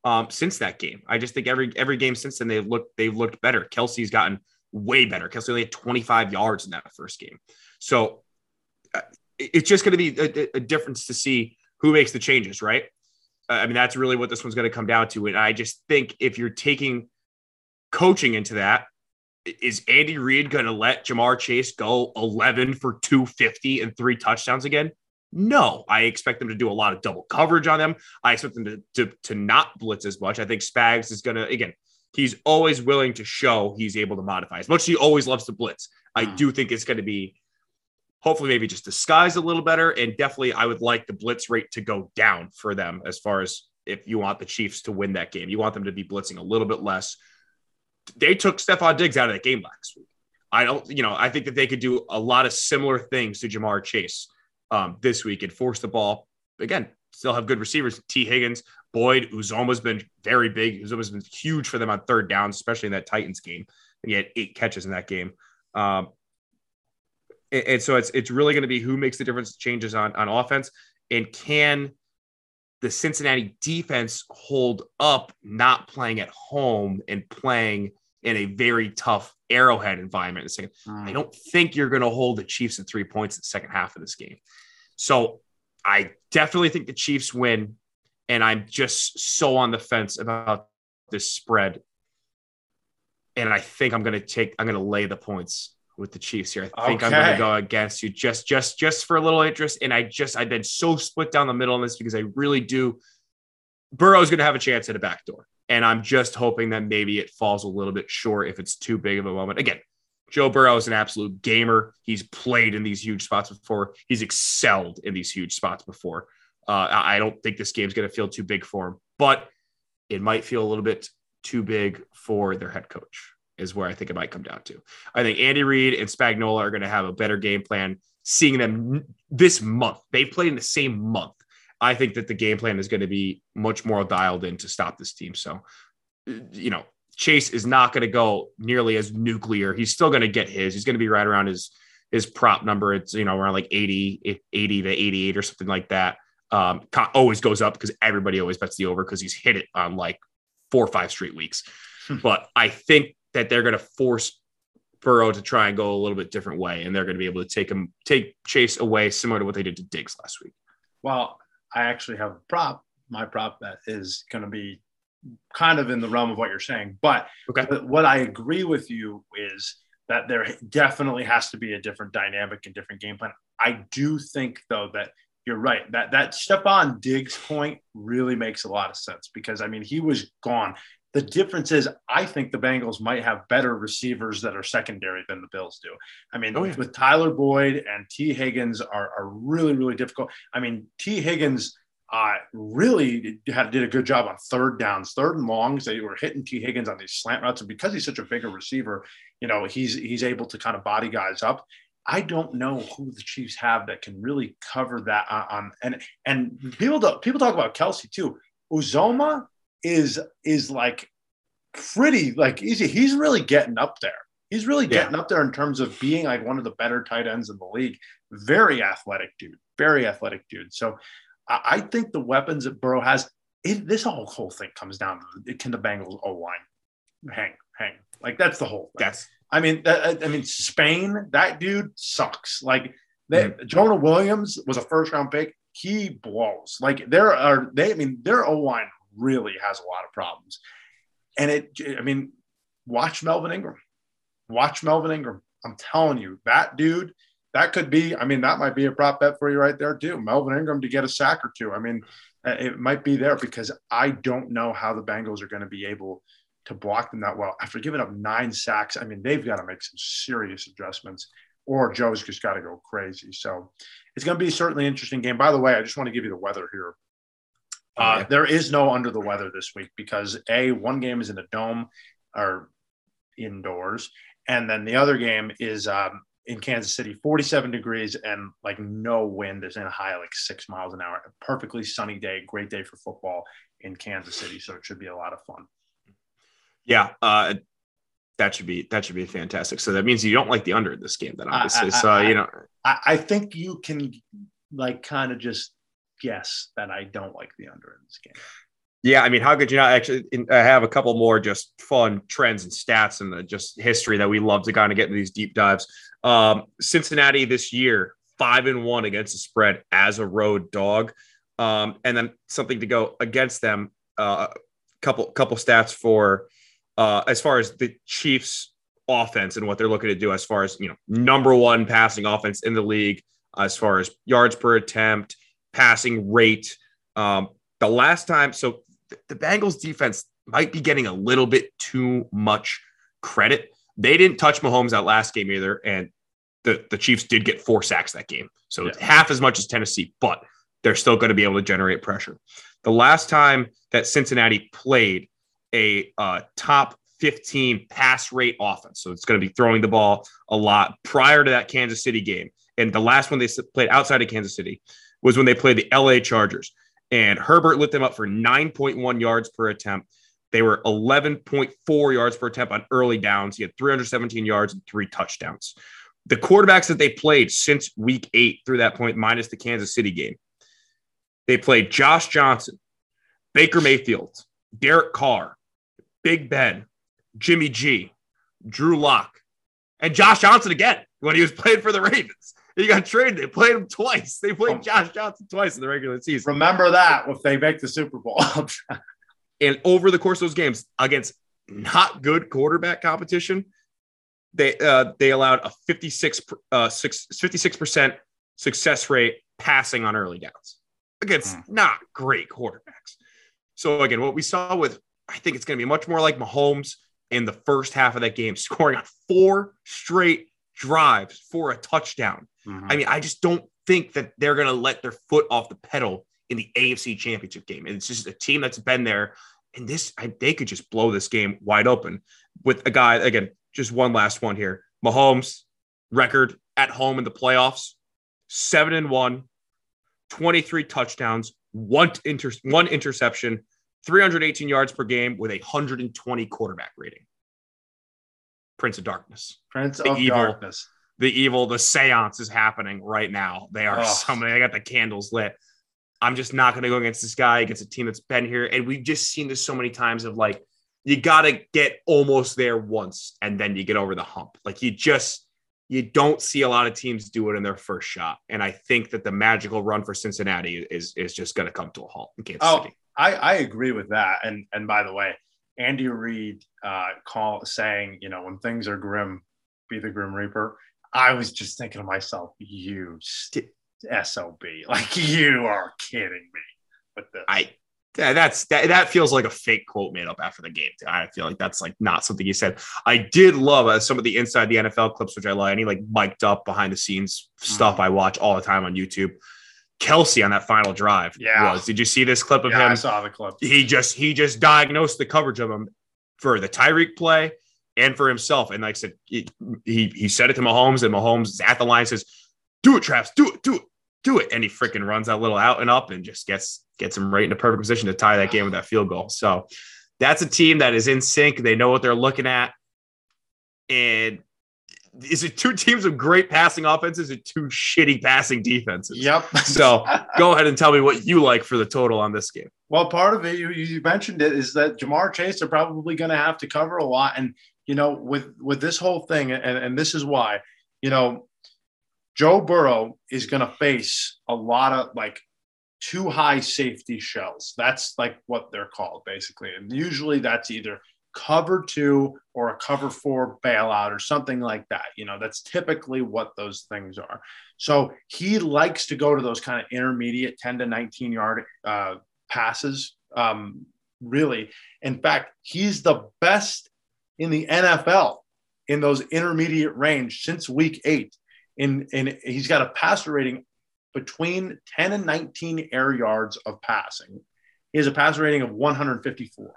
um, since that game. I just think every every game since then they've looked they've looked better. Kelce's gotten way better. Kelce only had 25 yards in that first game. So uh, it's just going to be a, a, difference to see who makes the changes, right? I mean, that's really what this one's going to come down to. And I just think if you're taking coaching into that, is Andy Reid going to let Ja'Marr Chase go 11 for 250 and three touchdowns again? No, I expect them to do a lot of double coverage on them. I expect them to, to, to not blitz as much. I think Spags is going to, again, he's always willing to show he's able to modify as much as he always loves to blitz. I hmm. do think it's going to be hopefully maybe just disguise a little better. And definitely, I would like the blitz rate to go down for them as far as if you want the Chiefs to win that game. You want them to be blitzing a little bit less. They took Stefon Diggs out of that game last week. I don't, you know, I think that they could do a lot of similar things to Ja'Marr Chase um, this week and force the ball. Again, still have good receivers. Tee Higgins, Boyd, Uzomah's been very big. Uzomah's been huge for them on third down, especially in that Titans game. He had eight catches in that game. Um, and, and so it's it's really going to be who makes the difference changes on on offense and can the Cincinnati defense hold up not playing at home and playing in a very tough arrowhead environment the second. Mm. I don't think you're going to hold the Chiefs at three points in the second half of this game. So I definitely think the Chiefs win. And I'm just so on the fence about this spread. And I think I'm going to take, I'm going to lay the points with the Chiefs here. I think okay. I'm going to go against you just just just for a little interest. And I just I've been so split down the middle on this because I really do. Burrow's going to have a chance at a backdoor, and I'm just hoping that maybe it falls a little bit short if it's too big of a moment. Again, Joe Burrow is an absolute gamer. He's played in these huge spots before. He's excelled in these huge spots before. Uh, I don't think this game's going to feel too big for him, but it might feel a little bit too big for their head coach is where I think it might come down to. I think Andy Reid and Spagnuolo are going to have a better game plan. Seeing them this month, they've played in the same month. I think that the game plan is going to be much more dialed in to stop this team. So, you know, Chase is not going to go nearly as nuclear. He's still going to get his. He's going to be right around his his prop number. It's you know around like 80, 80 to 88 or something like that. Um, always goes up because everybody always bets the over because he's hit it on like four or five straight weeks. but I think that they're going to force Burrow to try and go a little bit different way, and they're going to be able to take him, take Chase away, similar to what they did to Diggs last week. Well, I actually have a prop. My prop that is going to be kind of in the realm of what you're saying, but okay. what I agree with you is that there definitely has to be a different dynamic and different game plan. I do think though that you're right. That that Stefon Diggs point really makes a lot of sense because I mean he was gone. The difference is, I think the Bengals might have better receivers that are secondary than the Bills do. I mean, oh, yeah. with Tyler Boyd and Tee Higgins are, are really, really difficult. I mean, Tee Higgins uh, really had, did a good job on third downs, third and longs. They were hitting Tee Higgins on these slant routes, and because he's such a bigger receiver, you know, he's he's able to kind of body guys up. I don't know who the Chiefs have that can really cover that on, and and people do, people talk about Kelce too. Uzomah is is like pretty like easy. He's really getting up there. He's really getting yeah. up there in terms of being like one of the better tight ends in the league. Very athletic dude. Very athletic dude. So I, I think the weapons that Burrow has. It, this whole whole thing comes down to can the Bengals O line hang hang like that's the whole thing. Yes. I mean, that, I mean, Spain, that dude sucks. Like they, mm. Jonah Williams was a first round pick. He blows. Like there are they. I mean, their O line really has a lot of problems. And it, I mean, watch Melvin Ingram. Watch Melvin Ingram. I'm telling you, that dude, that could be, I mean, that might be a prop bet for you right there, too. Melvin Ingram to get a sack or two. I mean, uh, it might be there because I don't know how the Bengals are going to be able to block them that well. After giving up nine sacks, I mean, they've got to make some serious adjustments or Joe's just got to go crazy. So it's going to be certainly interesting game. By the way, I just want to give you the weather here. Uh, there is no under the weather this week because a one game is in a dome or indoors, and then the other game is um, in Kansas City, 47 degrees and like no wind. is in a high like six miles an hour. A perfectly sunny day, great day for football in Kansas City. So it should be a lot of fun. Yeah, uh, that should be that should be fantastic. So that means you don't like the under in this game, then obviously. I, I, so I, you know, I, think you can like kind of just guess that I don't like the under in this game. Yeah, I mean, how could you not actually I have a couple more just fun trends and stats and the just history that we love to kind of get into these deep dives. Um, Cincinnati this year, five and one against the spread as a road dog. Um, and then something to go against them. Uh, couple couple stats for uh, as far as the Chiefs offense and what they're looking to do as far as you know number one passing offense in the league as far as yards per attempt passing rate. Um, the last time, so the Bengals defense might be getting a little bit too much credit. They didn't touch Mahomes that last game either, and the, the Chiefs did get four sacks that game. So yeah. half as much as Tennessee, but they're still going to be able to generate pressure. The last time that Cincinnati played a uh, top 15 pass rate offense, so it's going to be throwing the ball a lot prior to that Kansas City game. And the last one they played outside of Kansas City was when they played the LA Chargers. And Herbert lit them up for 9.1 yards per attempt. They were 11.4 yards per attempt on early downs. He had 317 yards and three touchdowns. The quarterbacks that they played since week eight through that point, minus the Kansas City game, they played Josh Johnson, Baker Mayfield, Derek Carr, Big Ben, Jimmy G, Drew Lock, and Josh Johnson again when he was playing for the Ravens. He got traded. They played him twice. They played oh. Josh Johnson twice in the regular season. Remember that if they make the Super Bowl. and over the course of those games against not good quarterback competition, they uh, they allowed a 56 uh, 56 percent success rate passing on early downs against mm. not great quarterbacks. So again, what we saw with I think it's going to be much more like Mahomes in the first half of that game, scoring on four straight drives for a touchdown. Mm-hmm. I mean, I just don't think that they're going to let their foot off the pedal in the AFC Championship game. And it's just a team that's been there. And this, I, they could just blow this game wide open with a guy. Again, just one last one here. Mahomes record at home in the playoffs: seven and one, 23 touchdowns, one inter- one interception, 318 yards per game with a 120 quarterback rating. Prince of Darkness. Prince the of evil, Darkness. The evil, the seance is happening right now. They are oh. so many. I got the candles lit. I'm just not going to go against this guy, against a team that's been here. And we've just seen this so many times of like you got to get almost there once and then you get over the hump. Like you just you don't see a lot of teams do it in their first shot. And I think that the magical run for Cincinnati is is just going to come to a halt in Kansas oh, City. I, I agree with that. And and by the way, Andy Reid uh, call saying, you know, when things are grim, be the Grim Reaper. I was just thinking to myself, you st- sob, like you are kidding me with this. I that's that, that feels like a fake quote made up after the game. I feel like that's like not something he said. I did love uh, some of the inside the NFL clips, which I like. Any like mic'd up behind the scenes stuff mm. I watch all the time on YouTube. Kelce on that final drive yeah. was. Did you see this clip of yeah, him? I saw the clip. He just he just diagnosed the coverage of him for the Tyreek play and for himself. And like I said, he he, he said it to Mahomes, and Mahomes is at the line says, "Do it, Traps, Do it. Do it." Do it, and he freaking runs that little out and up and just gets gets him right in a perfect position to tie that game with that field goal. So that's a team that is in sync. They know what they're looking at. And is it two teams with great passing offenses or two shitty passing defenses? Yep. so go ahead and tell me what you like for the total on this game. Well, part of it, you, you mentioned it, is that Ja'Marr Chase are probably going to have to cover a lot. And, you know, with, with this whole thing, and, and this is why, you know, Joe Burrow is going to face a lot of like two high safety shells. That's like what they're called basically. And usually that's either cover two or a cover four bailout or something like that. You know, that's typically what those things are. So he likes to go to those kind of intermediate 10 to 19 yard uh, passes. Um, really, in fact, he's the best in the NFL in those intermediate range since week eight. In, in he's got a passer rating between 10 and 19 air yards of passing. He has a passer rating of 154.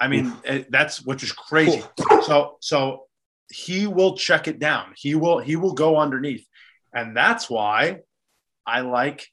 I mean, Oof. Eh, that's which is crazy. So so he will check it down. He will he will go underneath. And that's why I like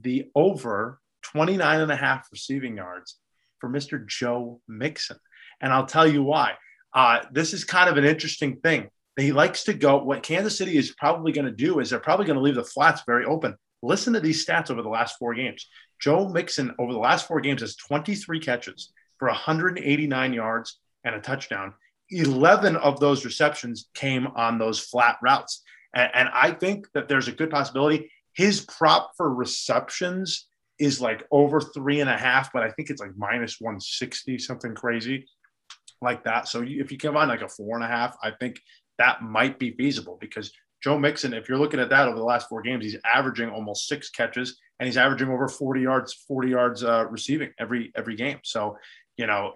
the over 29 and a half receiving yards for Mr. Joe Mixon. And I'll tell you why. Uh, this is kind of an interesting thing he likes to go. What Kansas City is probably going to do is they're probably going to leave the flats very open. Listen to these stats over the last four games. Joe Mixon over the last four games has 23 catches for 189 yards and a touchdown. 11 of those receptions came on those flat routes. And, and I think that there's a good possibility his prop for receptions is like over three and a half, but I think it's like minus 160, something crazy like that. So if you come on like a four and a half, I think that might be feasible because Joe Mixon, if you're looking at that over the last four games, he's averaging almost six catches and he's averaging over 40 yards, 40 yards uh, receiving every every game. So, you know,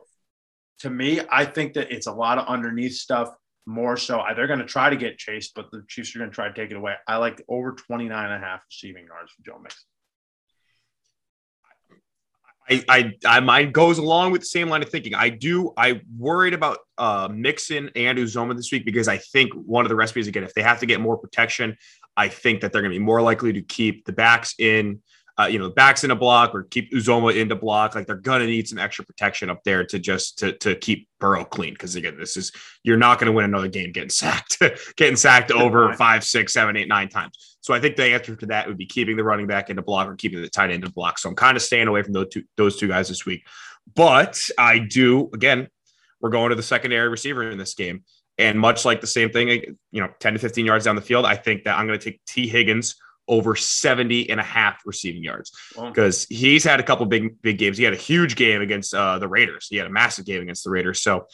to me, I think that it's a lot of underneath stuff more so. They're going to try to get chased, but the Chiefs are going to try to take it away. I like over 29 and a half receiving yards for Joe Mixon. I, I, I, mine goes along with the same line of thinking. I do. I worried about uh, Mixon and Uzomah this week because I think one of the recipes again, if they have to get more protection, I think that they're going to be more likely to keep the backs in uh, you know, backs in a block or keep Uzomah into block. Like they're gonna need some extra protection up there to just to to keep Burrow clean. Because again, this is you're not gonna win another game getting sacked, getting sacked over five, six, seven, eight, nine times. So I think the answer to that would be keeping the running back into block or keeping the tight end in the block. So I'm kind of staying away from those two those two guys this week. But I do again, we're going to the secondary receiver in this game. And much like the same thing, you know, 10 to 15 yards down the field, I think that I'm going to take Tee Higgins over 70 and a half receiving yards because wow. he's had a couple big big games. He had a huge game against uh, the Raiders. He had a massive game against the Raiders. So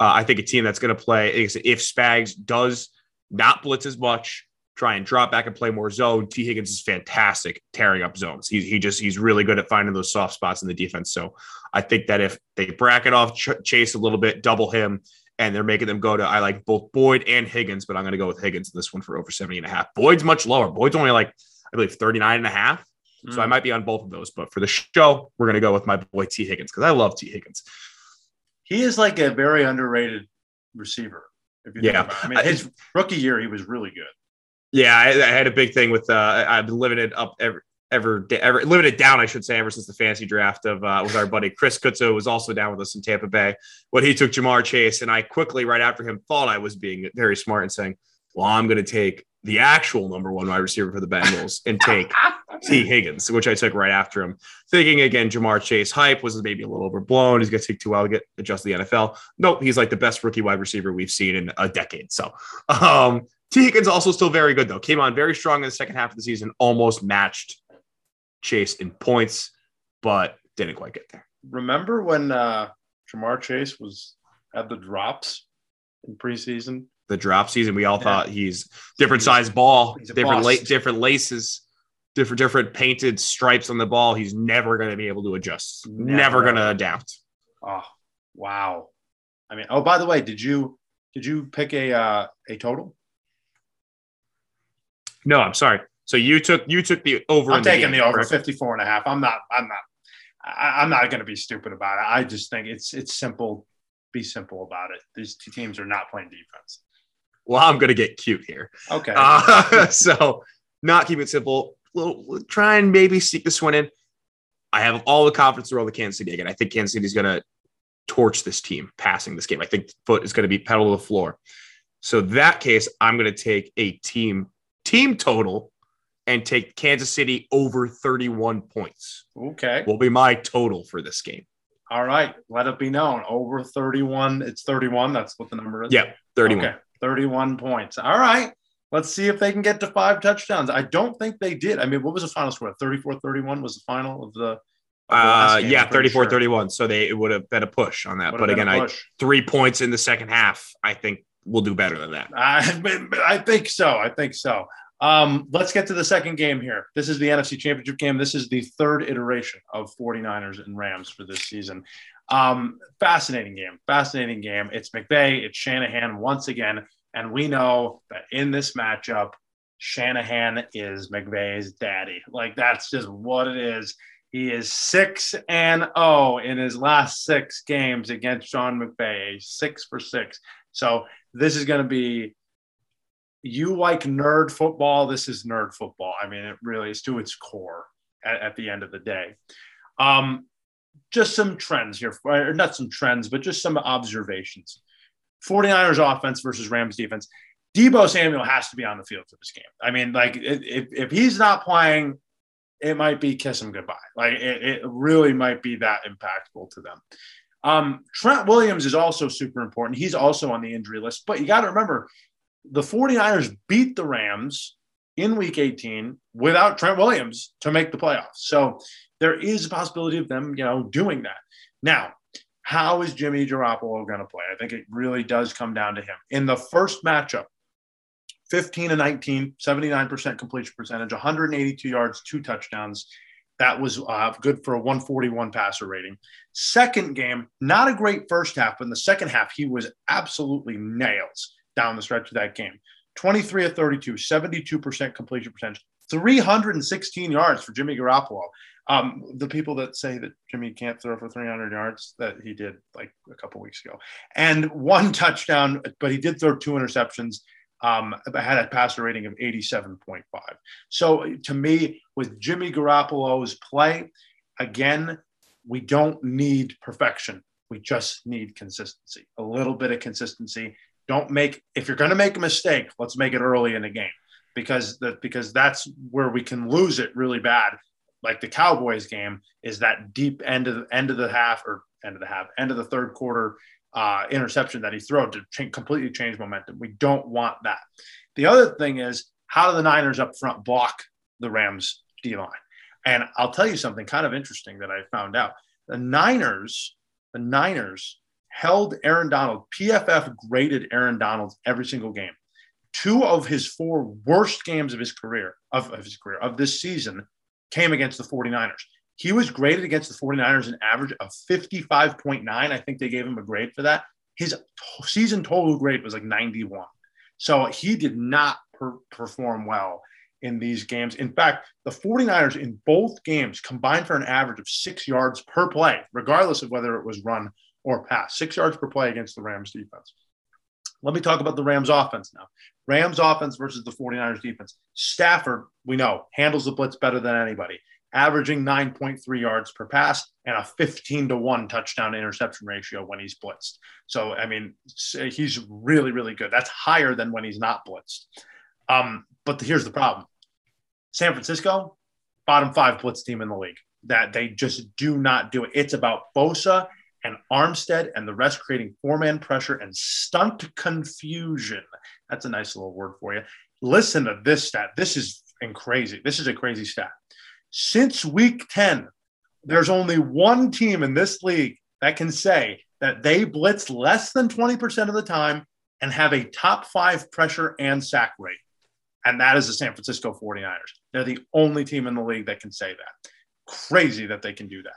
uh, I think a team that's going to play if Spags does not blitz as much, try and drop back and play more zone. Tee Higgins is fantastic tearing up zones. He, he just he's really good at finding those soft spots in the defense. So I think that if they bracket off Ch- Chase a little bit, double him, and they're making them go to I like both Boyd and Higgins, but I'm going to go with Higgins in this one for over 70 and a half. Boyd's much lower. Boyd's only like I believe 39 and a half. Mm. So I mm. might be on both of those, but for the show, we're going to go with my boy Tee Higgins because I love Tee Higgins. He is like a very underrated receiver. yeah, I mean, his rookie year he was really good. Yeah, I, I had a big thing with. Uh, I've been living it up every ever ever limited down, I should say, ever since the fancy draft of uh, with our buddy Chris Kutzo was also down with us in Tampa Bay. When he took Ja'Marr Chase, and I quickly right after him thought I was being very smart and saying, "Well, I'm going to take the actual number one wide receiver for the Bengals and take Tee Higgins, which I took right after him. Thinking again, Ja'Marr Chase hype was maybe a little overblown. He's going to take too well to get adjust the NFL. Nope, he's like the best rookie wide receiver we've seen in a decade. So, um, Tee Higgins also still very good though. Came on very strong in the second half of the season, almost matched Chase in points, but didn't quite get there. Remember when uh, Ja'Marr Chase was had the drops in preseason? The drop season, we all yeah. thought he's different size ball, different la- different laces, different different painted stripes on the ball. He's never going to be able to adjust. Never, never going to adapt. Oh, wow! I mean, oh, by the way, did you did you pick a uh, a total? No, I'm sorry. So you took you took the over. I'm taking the, game, the over 54 and a half. I'm not. I'm not. I, am not going to be stupid about it. I just think it's it's simple. Be simple about it. These two teams are not playing defense. Well, I'm going to get cute here. Okay. Uh, so not keep it simple. We'll, try and maybe seek this one in. I have all the confidence to roll the Kansas City again. I think Kansas City is going to torch this team passing this game. I think foot is going to be pedal to the floor. So that case, I'm going to take a team team total and take Kansas City over 31 points. Okay. Will be my total for this game. All right. Let it be known. Over 31. It's 31. That's what the number is. Yeah. 31. Okay. 31 points. All right. Let's see if they can get to five touchdowns. I don't think they did. I mean, what was the final score? 34 31 was the final of the. uh, yeah, 34 sure. 31. So they it would have been a push on that. but again, I three points in the second half, I think we'll do better than that. I, I think so. I think so. Um, let's get to the second game here. This is the NFC Championship game. This is the third iteration of 49ers and Rams for this season. Um, fascinating game. Fascinating game. It's McVay, it's Shanahan once again. And we know that in this matchup, Shanahan is McVay's daddy. Like that's just what it is. He is six and oh in his last six games against Sean McVay, six for six. So this is going to be you like nerd football. This is nerd football. I mean, it really is to its core at, at the end of the day. Um, just some trends here, or not some trends, but just some observations. 49ers offense versus Rams defense. Deebo Samuel has to be on the field for this game. I mean, like if, if he's not playing, it might be kiss him goodbye. Like it, it really might be that impactful to them. Um, Trent Williams is also super important. He's also on the injury list, but you got to remember the 49ers beat the Rams in week 18 without Trent Williams to make the playoffs. So there is a possibility of them, you know, doing that. Now, how is Jimmy Garoppolo going to play? I think it really does come down to him. In the first matchup, 15 and 19, 79% completion percentage, 182 yards, two touchdowns. That was uh, good for a 141 passer rating. Second game, not a great first half, but in the second half, he was absolutely nails down the stretch of that game. 23 of 32, 72% completion percentage, 316 yards for Jimmy Garoppolo. Um, the people that say that Jimmy can't throw for 300 yards, that he did like a couple weeks ago, and one touchdown, but he did throw two interceptions. Um, had a passer rating of 87.5. So to me, with Jimmy Garoppolo's play, again, we don't need perfection. We just need consistency, a little bit of consistency. Don't make if you're going to make a mistake, let's make it early in the game because that because that's where we can lose it really bad. Like the Cowboys game is that deep end of the end of the half or end of the half end of the third quarter uh, interception that he threw to ch- completely change momentum. We don't want that. The other thing is how do the Niners up front block the Rams D line? And I'll tell you something kind of interesting that I found out. The Niners, the Niners held Aaron Donald. PFF graded Aaron Donald every single game. Two of his four worst games of his career, of, of his career, of this season, came against the 49ers. He was graded against the 49ers an average of 55.9. I think they gave him a grade for that. His t- season total grade was like 91. So he did not per- perform well in these games. In fact, the 49ers in both games combined for an average of six yards per play, regardless of whether it was run or pass, six yards per play against the Rams defense. Let me talk about the Rams offense now. Rams offense versus the 49ers defense. Stafford, we know, handles the blitz better than anybody, averaging 9.3 yards per pass and a 15 to 1 touchdown interception ratio when he's blitzed. So, I mean, he's really, really good. That's higher than when he's not blitzed. Um, but here's the problem: San Francisco, bottom five blitz team in the league. That they just do not do it. It's about Bosa and Armstead and the rest creating four man pressure and stunt confusion. That's a nice little word for you. Listen to this stat. This is crazy. This is a crazy stat. Since week 10, there's only one team in this league that can say that they blitz less than 20% of the time and have a top five pressure and sack rate. And that is the San Francisco 49ers. They're the only team in the league that can say that. Crazy that they can do that.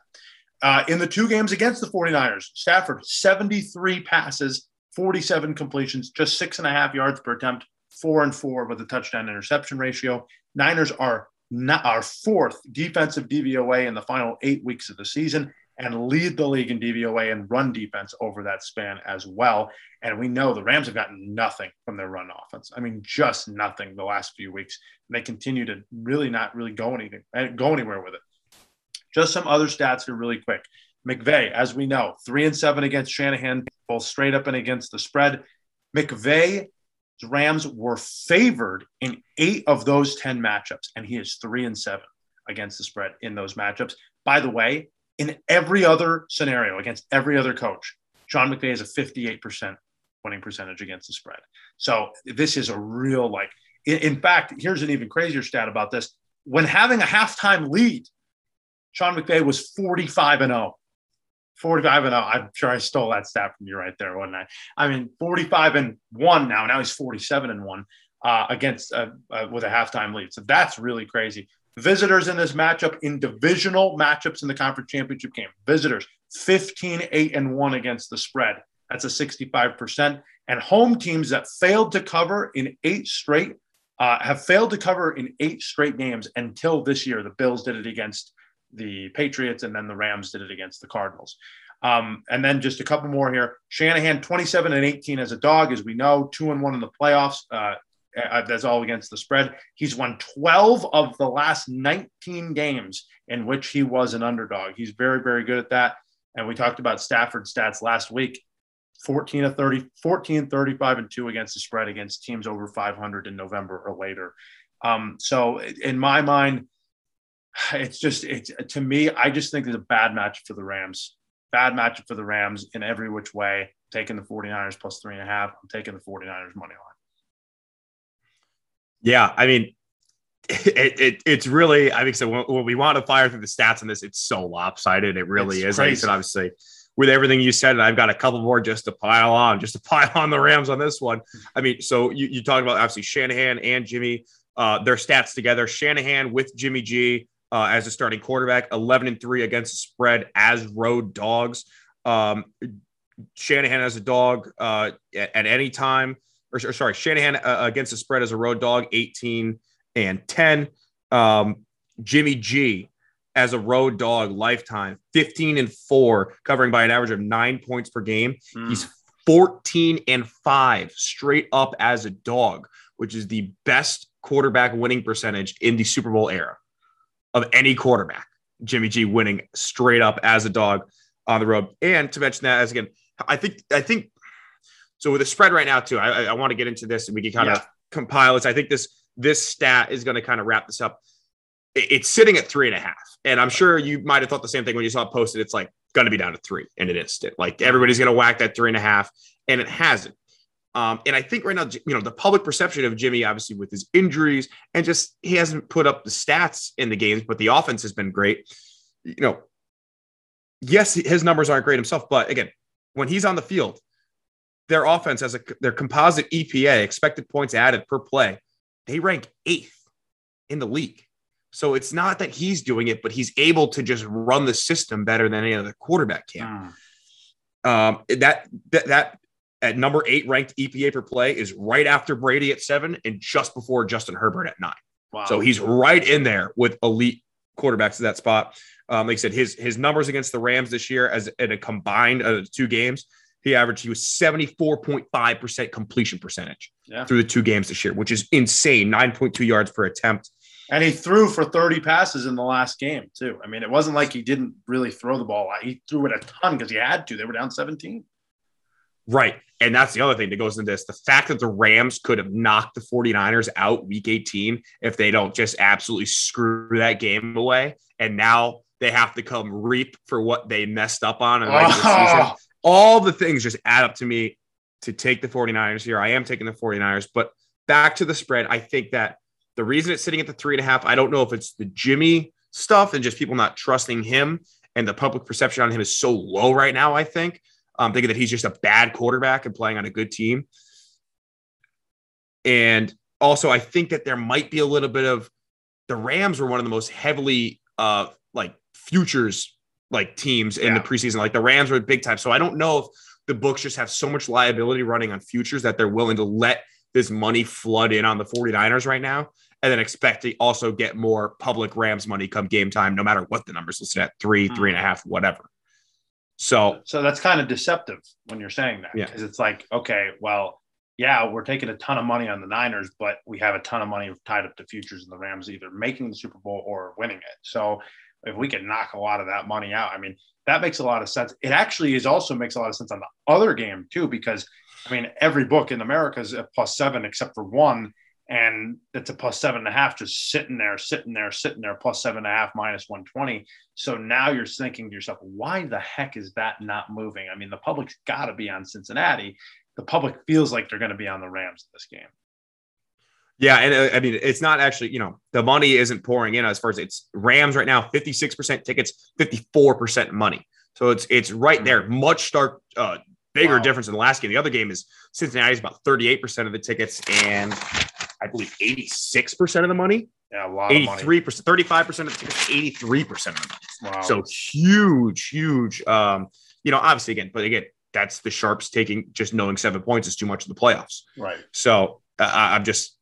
Uh, in the two games against the 49ers, Stafford, 73 passes, 47 completions, just six and a half yards per attempt, four and four with a touchdown interception ratio. Niners are not our fourth defensive DVOA in the final eight weeks of the season and lead the league in DVOA and run defense over that span as well. And we know the Rams have gotten nothing from their run offense. I mean, just nothing the last few weeks. And they continue to really not really go anything, go anywhere with it. Just some other stats here, really quick. McVay, as we know, three and seven against Shanahan, both straight up and against the spread. McVay Rams were favored in eight of those 10 matchups, and he is three and seven against the spread in those matchups. By the way, in every other scenario against every other coach, Sean McVay has a 58% winning percentage against the spread. So this is a real like, in, in fact, here's an even crazier stat about this. When having a halftime lead, Sean McVay was 45 and 0. 45 and 0. I'm sure I stole that stat from you right there, wasn't I? I mean, 45 and 1 now. Now he's 47 and 1 uh, against uh, uh, with a halftime lead. So that's really crazy. Visitors in this matchup in divisional matchups in the conference championship game. Visitors 15 8 and 1 against the spread. That's a 65%. And home teams that failed to cover in eight straight uh, have failed to cover in eight straight games until this year. The Bills did it against the Patriots, and then the Rams did it against the Cardinals. Um, and then just a couple more here. Shanahan, 27 and 18 as a dog, as we know, two and one in the playoffs. Uh, uh, that's all against the spread. He's won 12 of the last 19 games in which he was an underdog. He's very, very good at that. And we talked about Stafford stats last week 14 of 30, 14, 35 and two against the spread against teams over 500 in November or later. Um, so in my mind, it's just it's to me, I just think it's a bad match for the Rams. Bad matchup for the Rams in every which way. Taking the 49ers plus three and a half. I'm taking the 49ers money line. Yeah, I mean, it, it, it's really I mean, so when, when, we want to fire through the stats on this, it's so lopsided. It really it's is. Crazy. Like I said, obviously, with everything you said, and I've got a couple more just to pile on, just to pile on the Rams on this one. I mean, so you, you talk about obviously Shanahan and Jimmy, uh, their stats together. Shanahan with Jimmy G uh, as a starting quarterback, 11 and three against the spread as road dogs. Um, Shanahan as a dog uh, at, at, any time, or, or sorry, Shanahan uh, against the spread as a road dog, 18 and 10. Um, Jimmy G as a road dog lifetime, 15 and four, covering by an average of nine points per game. Mm. He's 14 and five straight up as a dog, which is the best quarterback winning percentage in the Super Bowl era of any quarterback. Jimmy G winning straight up as a dog on the road. And to mention that as again, I think I think so with the spread right now too. I, I want to get into this and we can kind yeah. of compile this. I think this this stat is going to kind of wrap this up. It's sitting at three and a half, and I'm sure you might have thought the same thing when you saw it posted. It's like going to be down to three in an instant. Like everybody's going to whack that three and a half, and it hasn't. Um, and I think right now, you know, the public perception of Jimmy, obviously with his injuries and just he hasn't put up the stats in the games, but the offense has been great. You know, yes, his numbers aren't great himself, but again, when he's on the field, their offense has a their composite EPA, expected points added per play, they rank eighth in the league. So it's not that he's doing it, but he's able to just run the system better than any other quarterback can. Mm. Um, that, that that at number eight ranked EPA per play is right after Brady at seven and just before Justin Herbert at nine. Wow. So he's right in there with elite quarterbacks at that spot. Um, like I said, his his numbers against the Rams this year as in a combined uh, two games, he averaged he was 74.5% completion percentage yeah. through the two games this year, which is insane. 9.2 yards per attempt. And he threw for 30 passes in the last game, too. I mean, it wasn't like he didn't really throw the ball. He threw it a ton because he had to. They were down 17. Right. And that's the other thing that goes into this. The fact that the Rams could have knocked the 49ers out week 18 if they don't just absolutely screw that game away. And now they have to come reap for what they messed up on in Oh. season. All the things just add up to me to take the 49ers here. I am taking the 49ers, but back to the spread. I think that the reason it's sitting at the three and a half, I don't know if it's the Jimmy stuff and just people not trusting him and the public perception on him is so low right now. I think um, thinking that he's just a bad quarterback and playing on a good team. And also, I think that there might be a little bit of the Rams were one of the most heavily uh, like futures like teams in the preseason. Like the Rams were big time. So I don't know if the books just have so much liability running on futures that they're willing to let this money flood in on the 49ers right now and then expect to also get more public Rams money come game time, no matter what the numbers listed at three, Hmm. three and a half, whatever. So So that's kind of deceptive when you're saying that Yeah. because it's like, okay, well, yeah, we're taking a ton of money on the Niners, but we have a ton of money tied up to futures in the Rams either making the Super Bowl or winning it. So if we can knock a lot of that money out, I mean, that makes a lot of sense. It actually is also makes a lot of sense on the other game too, because I mean, every book in America is a plus seven except for one, and it's a plus seven and a half, just sitting there, sitting there, sitting there, plus seven and a half, minus 120. So now you're thinking to yourself, why the heck is that not moving? I mean, the public's got to be on Cincinnati. The public feels like they're going to be on the Rams this game. Yeah, and uh, I mean, it's not actually, you know, the money isn't pouring in as far as it's Rams right now, 56% tickets, 54% money. So it's it's right there, much stark uh bigger Wow. difference in the last game. The other game is Cincinnati's about 38% of the tickets and I believe 86% of the money, Yeah, a lot of money. 83%, 35% of the tickets, 83% of the money. Wow. So huge, huge. Um, you know, obviously again, but again, that's the sharps taking just knowing seven points is too much in the playoffs. right. So uh, I'm just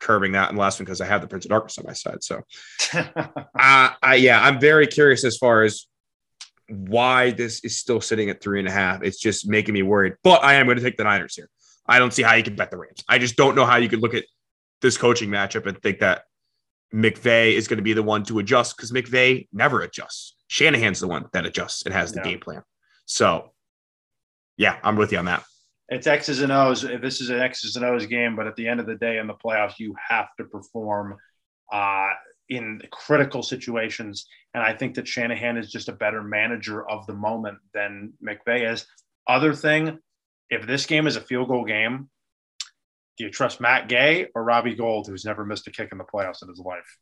curving that in the last one because I have the Prince of Darkness on my side. So, uh, I, yeah, I'm very curious as far as why this is still sitting at three and a half. It's just making me worried. But I am going to take the Niners here. I don't see how you can bet the Rams. I just don't know how you could look at this coaching matchup and think that McVay is going to be the one to adjust because McVay never adjusts. Shanahan's the one that adjusts and has the Yeah. game plan. So, yeah, I'm with you on that. it's X's and O's. This is an X's and O's game, but at the end of the day, in the playoffs, you have to perform uh, in critical situations. And I think that Shanahan is just a better manager of the moment than McVay is. Other thing, if this game is a field goal game, do you trust Matt Gay or Robbie Gould, who's never missed a kick in the playoffs in his life?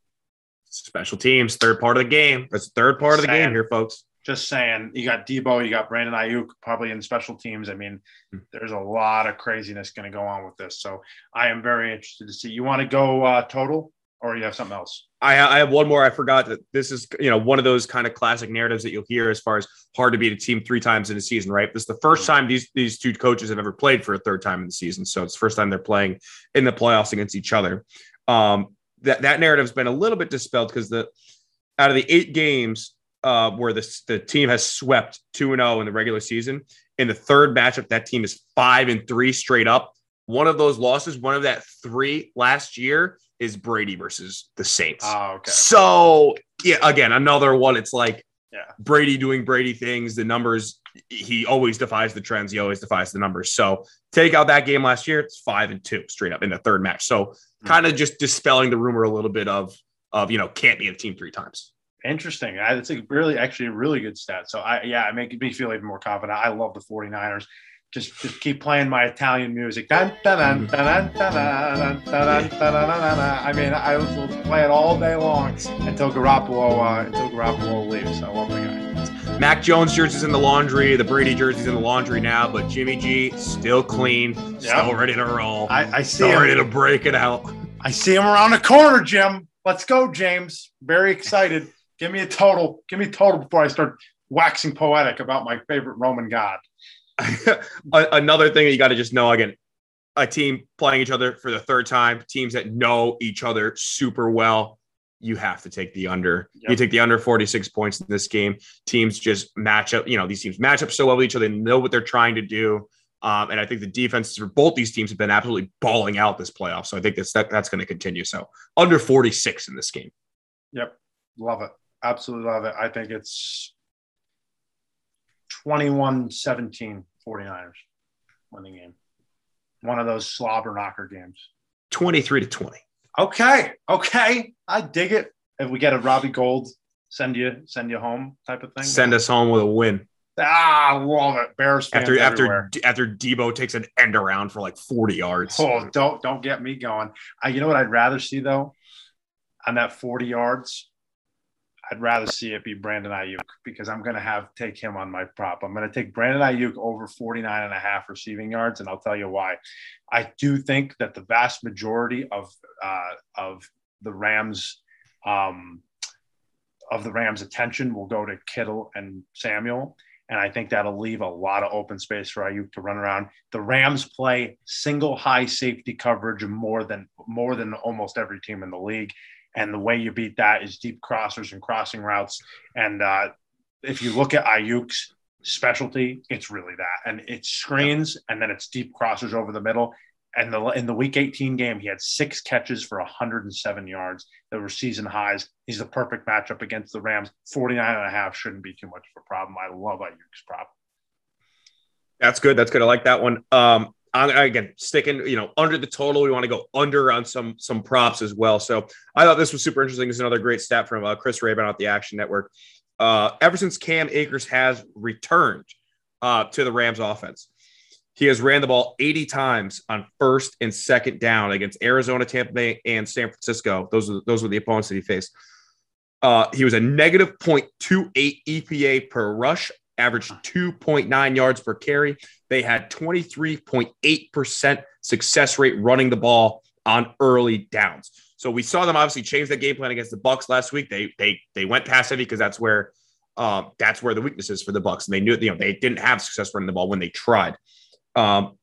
Special teams, third part of the game. That's the third part of the Saying. game here, folks. Just saying, you got Deebo, you got Brandon Aiyuk, probably in special teams. I mean, Hmm. there's a lot of craziness going to go on with this. So I am very interested to see. You want to go uh, total, or you have something else? I, I have one more. I forgot that this is you know one of those kind of classic narratives that you'll hear as far as hard to beat a team three times in a season, right? This is the first time these these two coaches have ever played for a third time in the season, so it's the first time they're playing in the playoffs against each other. Um, that that narrative's been a little bit dispelled because the out of the eight games uh, where the the team has swept two and zero in the regular season, in the third matchup, that team is five and three straight up. One of those losses, one of that three last year, is Brady versus the Saints. Oh, okay. So yeah, again, another one. It's like Yeah. Brady doing Brady things. The numbers, he always defies the trends. He always defies the numbers. So take out that game last year, it's five and two straight up in the third match. So kind of mm-hmm. just dispelling the rumor a little bit of of you know can't be a team three times. Interesting. It's a really, actually, a really good stat. So I, yeah, it makes me feel even more confident. I love the 49ers just just keep playing my Italian music. I mean, I will play it all day long until Garoppolo uh, until Garoppolo leaves. I love the guy. Mac Jones jersey's in the laundry. The Brady jersey's in the laundry now, but Jimmy G still clean, yep. still ready to roll. I, I see still him. ready to break it out. I see him around the corner, Jim. Let's go, James. Very excited. Give me a total. Give me a total before I start waxing poetic about my favorite Roman god. Another thing that you got to just know again, a team playing each other for the third time, teams that know each other super well. You have to take the under. Yep. You take the under 46 points in this game. Teams just match up. You know, these teams match up so well with each other. They know what they're trying to do. Um, and I think the defenses for both these teams have been absolutely balling out this playoff. So I think that's that, that's going to continue. So under 46 in this game. Yep. Love it. Absolutely love it. I think it's 21 17 49ers winning game. one of those slobber knocker games. 23 to 20. Okay. Okay. I dig it. If we get a Robbie Gould send you send you home type of thing. Send us home with a win. Ah, love it. Bears After after everywhere. after Deebo takes an end around for like 40 yards. Oh, don't don't get me going. I, you know what I'd rather see though, on that 40 yards, I'd rather see it be Brandon Aiyuk because I'm going to have take him on my prop. I'm going to take Brandon Aiyuk over 49 and a half receiving yards, and I'll tell you why. I do think that the vast majority of uh, of the Rams um, of the Rams' attention will go to Kittle and Samuel. And I think that'll leave a lot of open space for Aiyuk to run around. The Rams play single high safety coverage more than more than almost every team in the league. And the way you beat that is deep crossers and crossing routes. And uh, if you look at Aiyuk's specialty, it's really that. And it's screens and then it's deep crossers over the middle. And the, in the week 18 game, he had six catches for 107 yards that were season highs. He's the perfect matchup against the Rams. 49 and a half shouldn't be too much of a problem. I love Aiyuk's prop. That's good. That's good. I like that one. Um, Again sticking, you know, under the total. We want to go under on some some props as well. So I thought this was super interesting. This is another great stat from uh, Chris Raybon at the Action Network. Uh, ever since Cam Akers has returned uh, to the Rams offense, he has ran the ball 80 times on first and second down against Arizona, Tampa Bay, and San Francisco. Those are those were the opponents that he faced. Uh, he was a negative 0.28 EPA per rush, averaged 2.9 yards per carry. They had 23.8% success rate running the ball on early downs. So we saw them obviously change that game plan against the Bucks last week. They they they went pass heavy because that's where um, that's where the weakness is for the Bucks, and they knew you know they didn't have success running the ball when they tried. Um,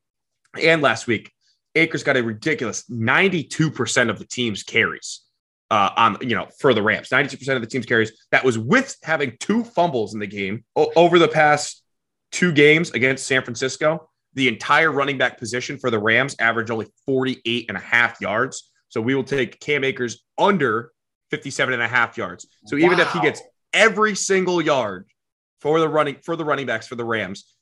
and last week, Akers got a ridiculous 92% of the team's carries uh, on you know for the Rams. 92% of the team's carries. That was with having two fumbles in the game o- over the past two games against San Francisco. The entire running back position for the Rams averaged only 48 and a half yards. So we will take Cam Akers under 57 and a half yards. So even if he gets every single yard for the running for the running backs for the Rams,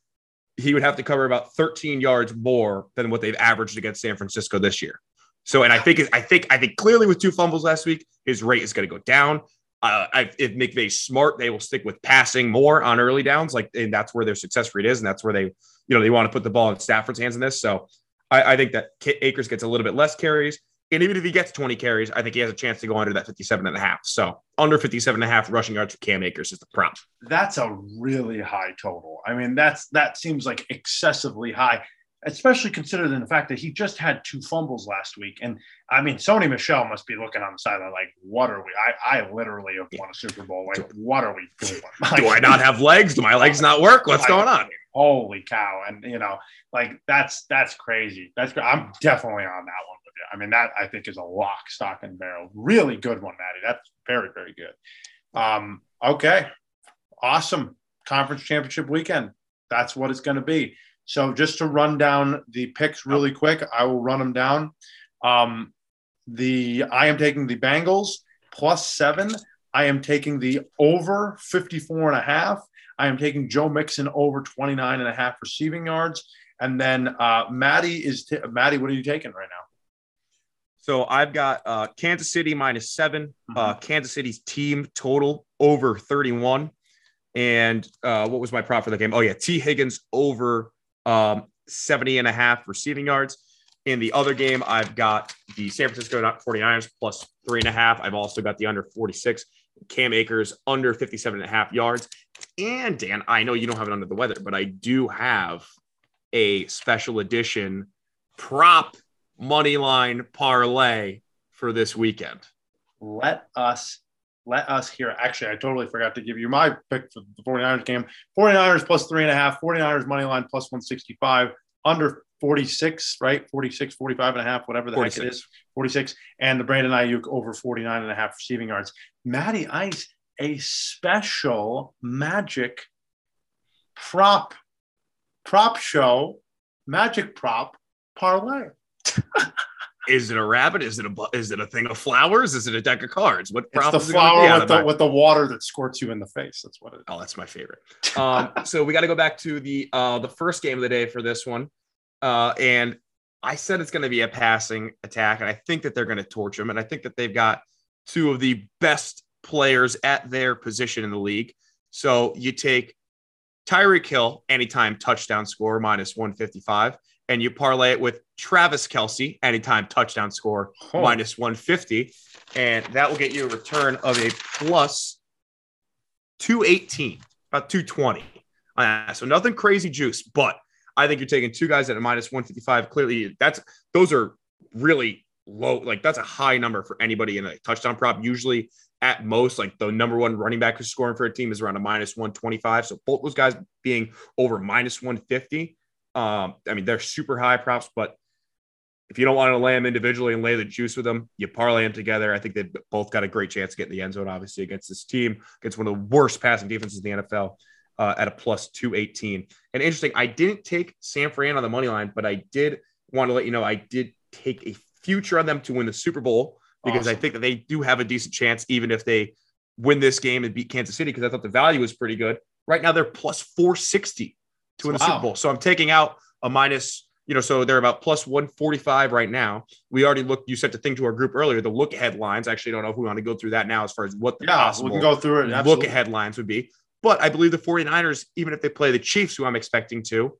he would have to cover about 13 yards more than what they've averaged against San Francisco this year. So, and I think I think I think clearly with two fumbles last week, his rate is going to go down. Uh, I, if McVay's smart, they will stick with passing more on early downs, like and that's where their success rate is, and that's where they, you know, they want to put the ball in Stafford's hands in this. So, I, I think that Akers gets a little bit less carries, and even if he gets 20 carries, I think he has a chance to go under that 57 and a half. So, under 57 and a half rushing yards for Cam Akers is the prompt. That's a really high total. I mean, that's that seems like excessively high, especially considering the fact that he just had two fumbles last week. And I mean, Sony Michel must be looking on the sideline like, "What are we? I, I literally have won a Super Bowl. Like, what are we doing? Do I not have legs? Do my legs not work? What's going on? Holy cow! And you know, like that's that's crazy. That's I'm definitely on that one with you. I mean, that I think is a lock, stock, and barrel. Really good one, Matty. That's very, very good. Um, okay, awesome conference championship weekend. That's what it's going to be. So just to run down the picks really quick, I will run them down. Um, the I am taking the Bengals plus seven. I am taking the over 54 and a half. I am taking Joe Mixon over 29 and a half receiving yards. And then uh, Matty is t- Matty. What are you taking right now? So I've got uh, Kansas City minus 7 uh, Kansas City's team total over 31. And uh, what was my prop for the game? Oh, yeah, Tee Higgins over um, 70 and a half receiving yards. In the other game, I've got the San Francisco 49ers plus three and a half. I've also got the under 46. Cam Akers under 57 and a half yards. And Dan, I know you don't have it under the weather, but I do have a special edition prop money line parlay for this weekend. Let us let us hear. Actually, I totally forgot to give you my pick for the 49ers game. 49ers plus three and a half, 49ers money line plus 165, under 46, right? 46, 45 and a half, whatever the heck it is. 46. And the Brandon Aiyuk over 49 and a half receiving yards. Matty Ice, a special magic prop, prop show, magic prop parlay. Is it a rabbit? Is it a is it a thing of flowers? Is it a deck of cards? What It's the is it gonna be flower with the, with the water that squirts you in the face. That's what it is. Oh, that's my favorite. Um, so we got to go back to the uh, the first game of the day for this one, uh, and I said it's going to be a passing attack, and I think that they're going to torch them. And I think that they've got two of the best players at their position in the league. So you take Tyreek Hill, anytime touchdown score, minus 155, and you parlay it with Travis Kelce, anytime touchdown score, oh. minus 150. And that will get you a return of a plus 218, about 220. Uh, so nothing crazy juice, but I think you're taking two guys at a minus 155. Clearly, that's those are really low. Like that's a high number for anybody in a touchdown prop. Usually, at most, like the number one running back who's scoring for a team is around a minus 125. So both those guys being over minus 150. Um, I mean, they're super high props, but if you don't want to lay them individually and lay the juice with them, you parlay them together. I think they've both got a great chance to get in the end zone, obviously, against this team, against one of the worst passing defenses in the NFL uh, at a plus 218. And interesting, I didn't take San Fran on the money line, but I did want to let you know I did take a future on them to win the Super Bowl because awesome. I think that they do have a decent chance, even if they win this game and beat Kansas City, because I thought the value was pretty good. Right now, they're plus 460 to win wow. the Super Bowl. So I'm taking out a minus, you know, so they're about plus 145 right now. We already looked, you sent the thing to our group earlier, the look ahead lines. Actually, don't know if we want to go through that now as far as what the yeah, possible we can go through it. Absolutely. Look ahead lines would be. But I believe the 49ers, even if they play the Chiefs, who I'm expecting to,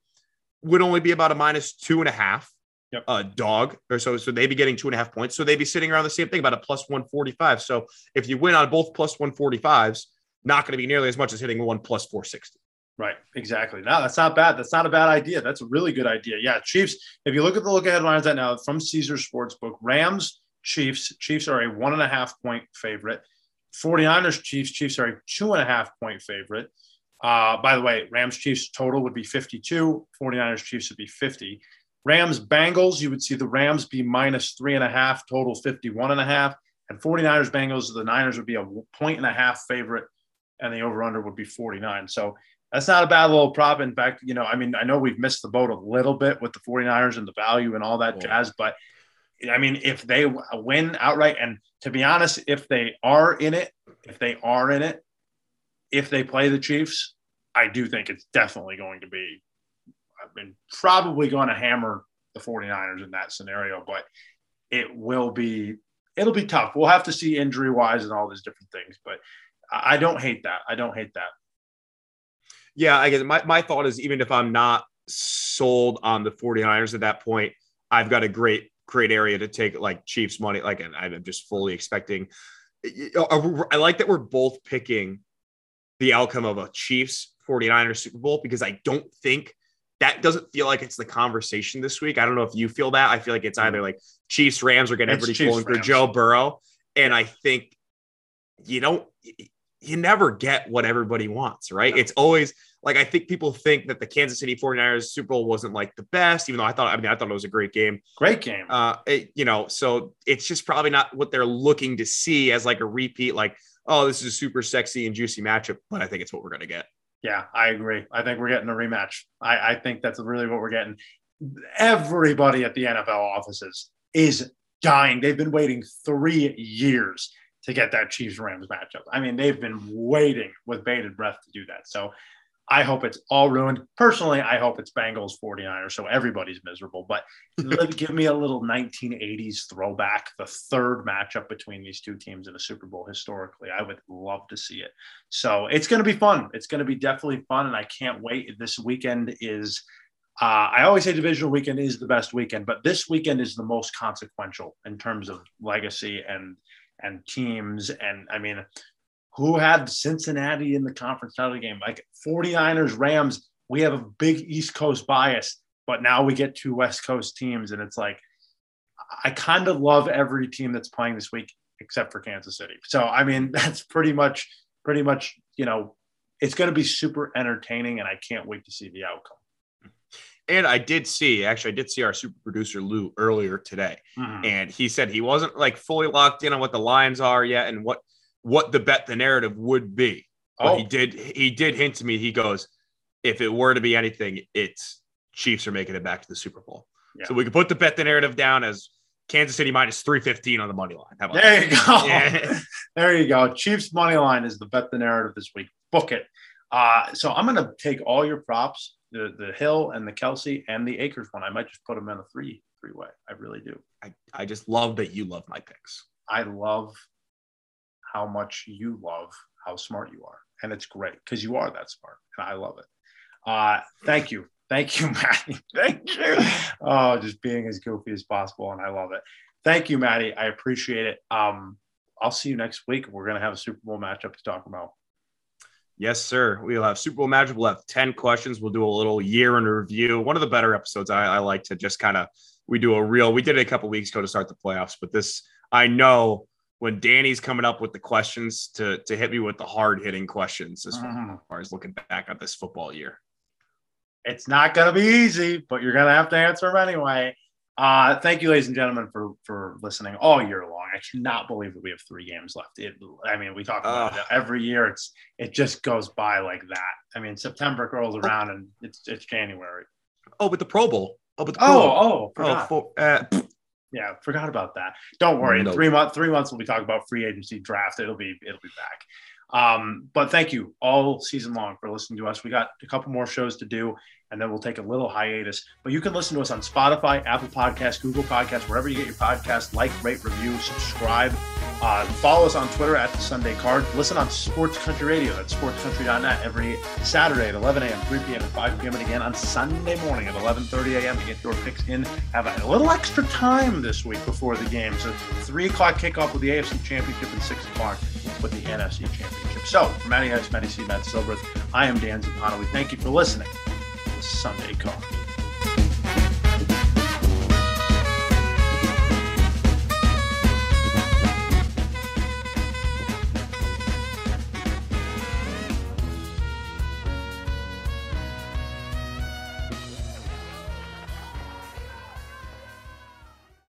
would only be about a minus two and a half yep. uh, dog or so. So they'd be getting two and a half points. So they'd be sitting around the same thing, about a plus 145. So if you win on both plus 145s, not going to be nearly as much as hitting one plus 460. Right, exactly. No, that's not bad. That's not a bad idea. That's a really good idea. Yeah, Chiefs. If you look at the look ahead lines right now from Caesar Sportsbook, Rams, Chiefs. Chiefs are a one and a half point favorite. 49ers Chiefs. Chiefs are a two and a half point favorite. Uh, by the way, Rams Chiefs total would be 52. 49ers Chiefs would be 50. Rams Bengals, you would see the Rams be minus three and a half, total 51 and a half. And 49ers Bengals, the Niners would be a point and a half favorite, and the over under would be 49. So that's not a bad little prop. In fact, you know, I mean, I know we've missed the boat a little bit with the 49ers and the value and all that cool. jazz, but I mean, if they win outright, and to be honest, if they are in it, if they are in it, if they play the Chiefs, I do think it's definitely going to be, I mean, probably going to hammer the 49ers in that scenario, but it will be, it'll be tough. We'll have to see injury wise and all these different things, but I don't hate that. I don't hate that. Yeah, I guess my, my thought is even if I'm not sold on the 49ers at that point, I've got a great, great area to take like Chiefs money. Like, and I'm just fully expecting. Uh, uh, I like that we're both picking the outcome of a Chiefs 49ers Super Bowl because I don't think that doesn't feel like it's the conversation this week. I don't know if you feel that. I feel like it's either like Chiefs Rams or getting everybody Chiefs, pulling Rams. for Joe Burrow. And I think you don't you never get what everybody wants, right? It's always like I think people think that the Kansas City 49ers Super Bowl wasn't like the best, even though I thought I mean I thought it was a great game. Great game. Uh it, you know, so it's just probably not what they're looking to see as like a repeat, like, oh, this is a super sexy and juicy matchup, but I think it's what we're gonna get. Yeah, I agree. I think we're getting a rematch. I, I think that's really what we're getting. Everybody at the NFL offices is dying. They've been waiting three years to get that Chiefs Rams matchup. I mean, they've been waiting with bated breath to do that. So I hope it's all ruined. Personally, I hope it's Bengals 49ers. So everybody's miserable. But give me a little 1980s throwback, the third matchup between these two teams in a Super Bowl historically. I would love to see it. So it's going to be fun. It's going to be definitely fun. And I can't wait. This weekend is. Uh, I always say divisional weekend is the best weekend, but this weekend is the most consequential in terms of legacy and and teams. And I mean, who had Cincinnati in the conference title game? Like 49ers, Rams, we have a big East Coast bias, but now we get two West Coast teams. And it's like, I kind of love every team that's playing this week except for Kansas City. So, I mean, that's pretty much, pretty much, you know, it's going to be super entertaining and I can't wait to see the outcome. And I did see, actually, I did see our super producer Lou earlier today, mm-hmm. and he said he wasn't like fully locked in on what the lines are yet and what what the bet the narrative would be. But oh. he did he did hint to me. He goes, if it were to be anything, it's Chiefs are making it back to the Super Bowl. Yeah. So we could put the bet the narrative down as Kansas City minus 315 on the money line. How about there you go. Yeah. there you go. Chiefs money line is the bet the narrative this week. Book it. Uh, so I'm going to take all your props, the, the Hill and the Kelce and the Akers one. I might just put them in a three three way. I really do. I, I just love that you love my picks. I love how much you love how smart you are. And it's great because you are that smart. And I love it. Uh, thank you. Thank you, Matty. Thank you. Oh, just being as goofy as possible. And I love it. Thank you, Matty. I appreciate it. Um, I'll see you next week. We're going to have a Super Bowl matchup to talk about. Yes, sir. We'll have Super Bowl matchup. We'll have 10 questions. We'll do a little year in review. One of the better episodes I, I like to just kind of, we do a real, we did it a couple weeks ago to start the playoffs, but this, I know when Danny's coming up with the questions to, to hit me with the hard hitting questions as mm-hmm. far as looking back at this football year. It's not going to be easy, but you're going to have to answer them anyway. Uh, thank you, ladies and gentlemen, for for listening all year long. I cannot believe that we have three games left. It, I mean, we talk about uh, it every year. It's it just goes by like that. I mean, September rolls around and it's it's January. Oh, but the Pro Bowl. Oh, but the Pro oh, Bowl. oh, oh, for, uh, yeah, forgot about that. Don't worry. No. In three months, three months, we'll be talking about free agency draft. It'll be it'll be back. Um, but thank you all season long for listening to us. We got a couple more shows to do, and then we'll take a little hiatus. But you can listen to us on Spotify, Apple Podcasts, Google Podcasts, wherever you get your podcast. Like, rate, review, subscribe. Uh, follow us on Twitter at the Sunday Card. Listen on Sports Country Radio. That's sportscountry.net every Saturday at 11 a.m., 3 p.m., and 5 p.m. And again on Sunday morning at 11:30 a.m. to get your picks in. Have a little extra time this week before the game. So three o'clock kickoff with the AFC Championship and six o'clock with the NFC Championship. So for Matty Ice, Matty C, Matt Silverth, I am Dan Zappano. We thank you for listening. Sunday Card.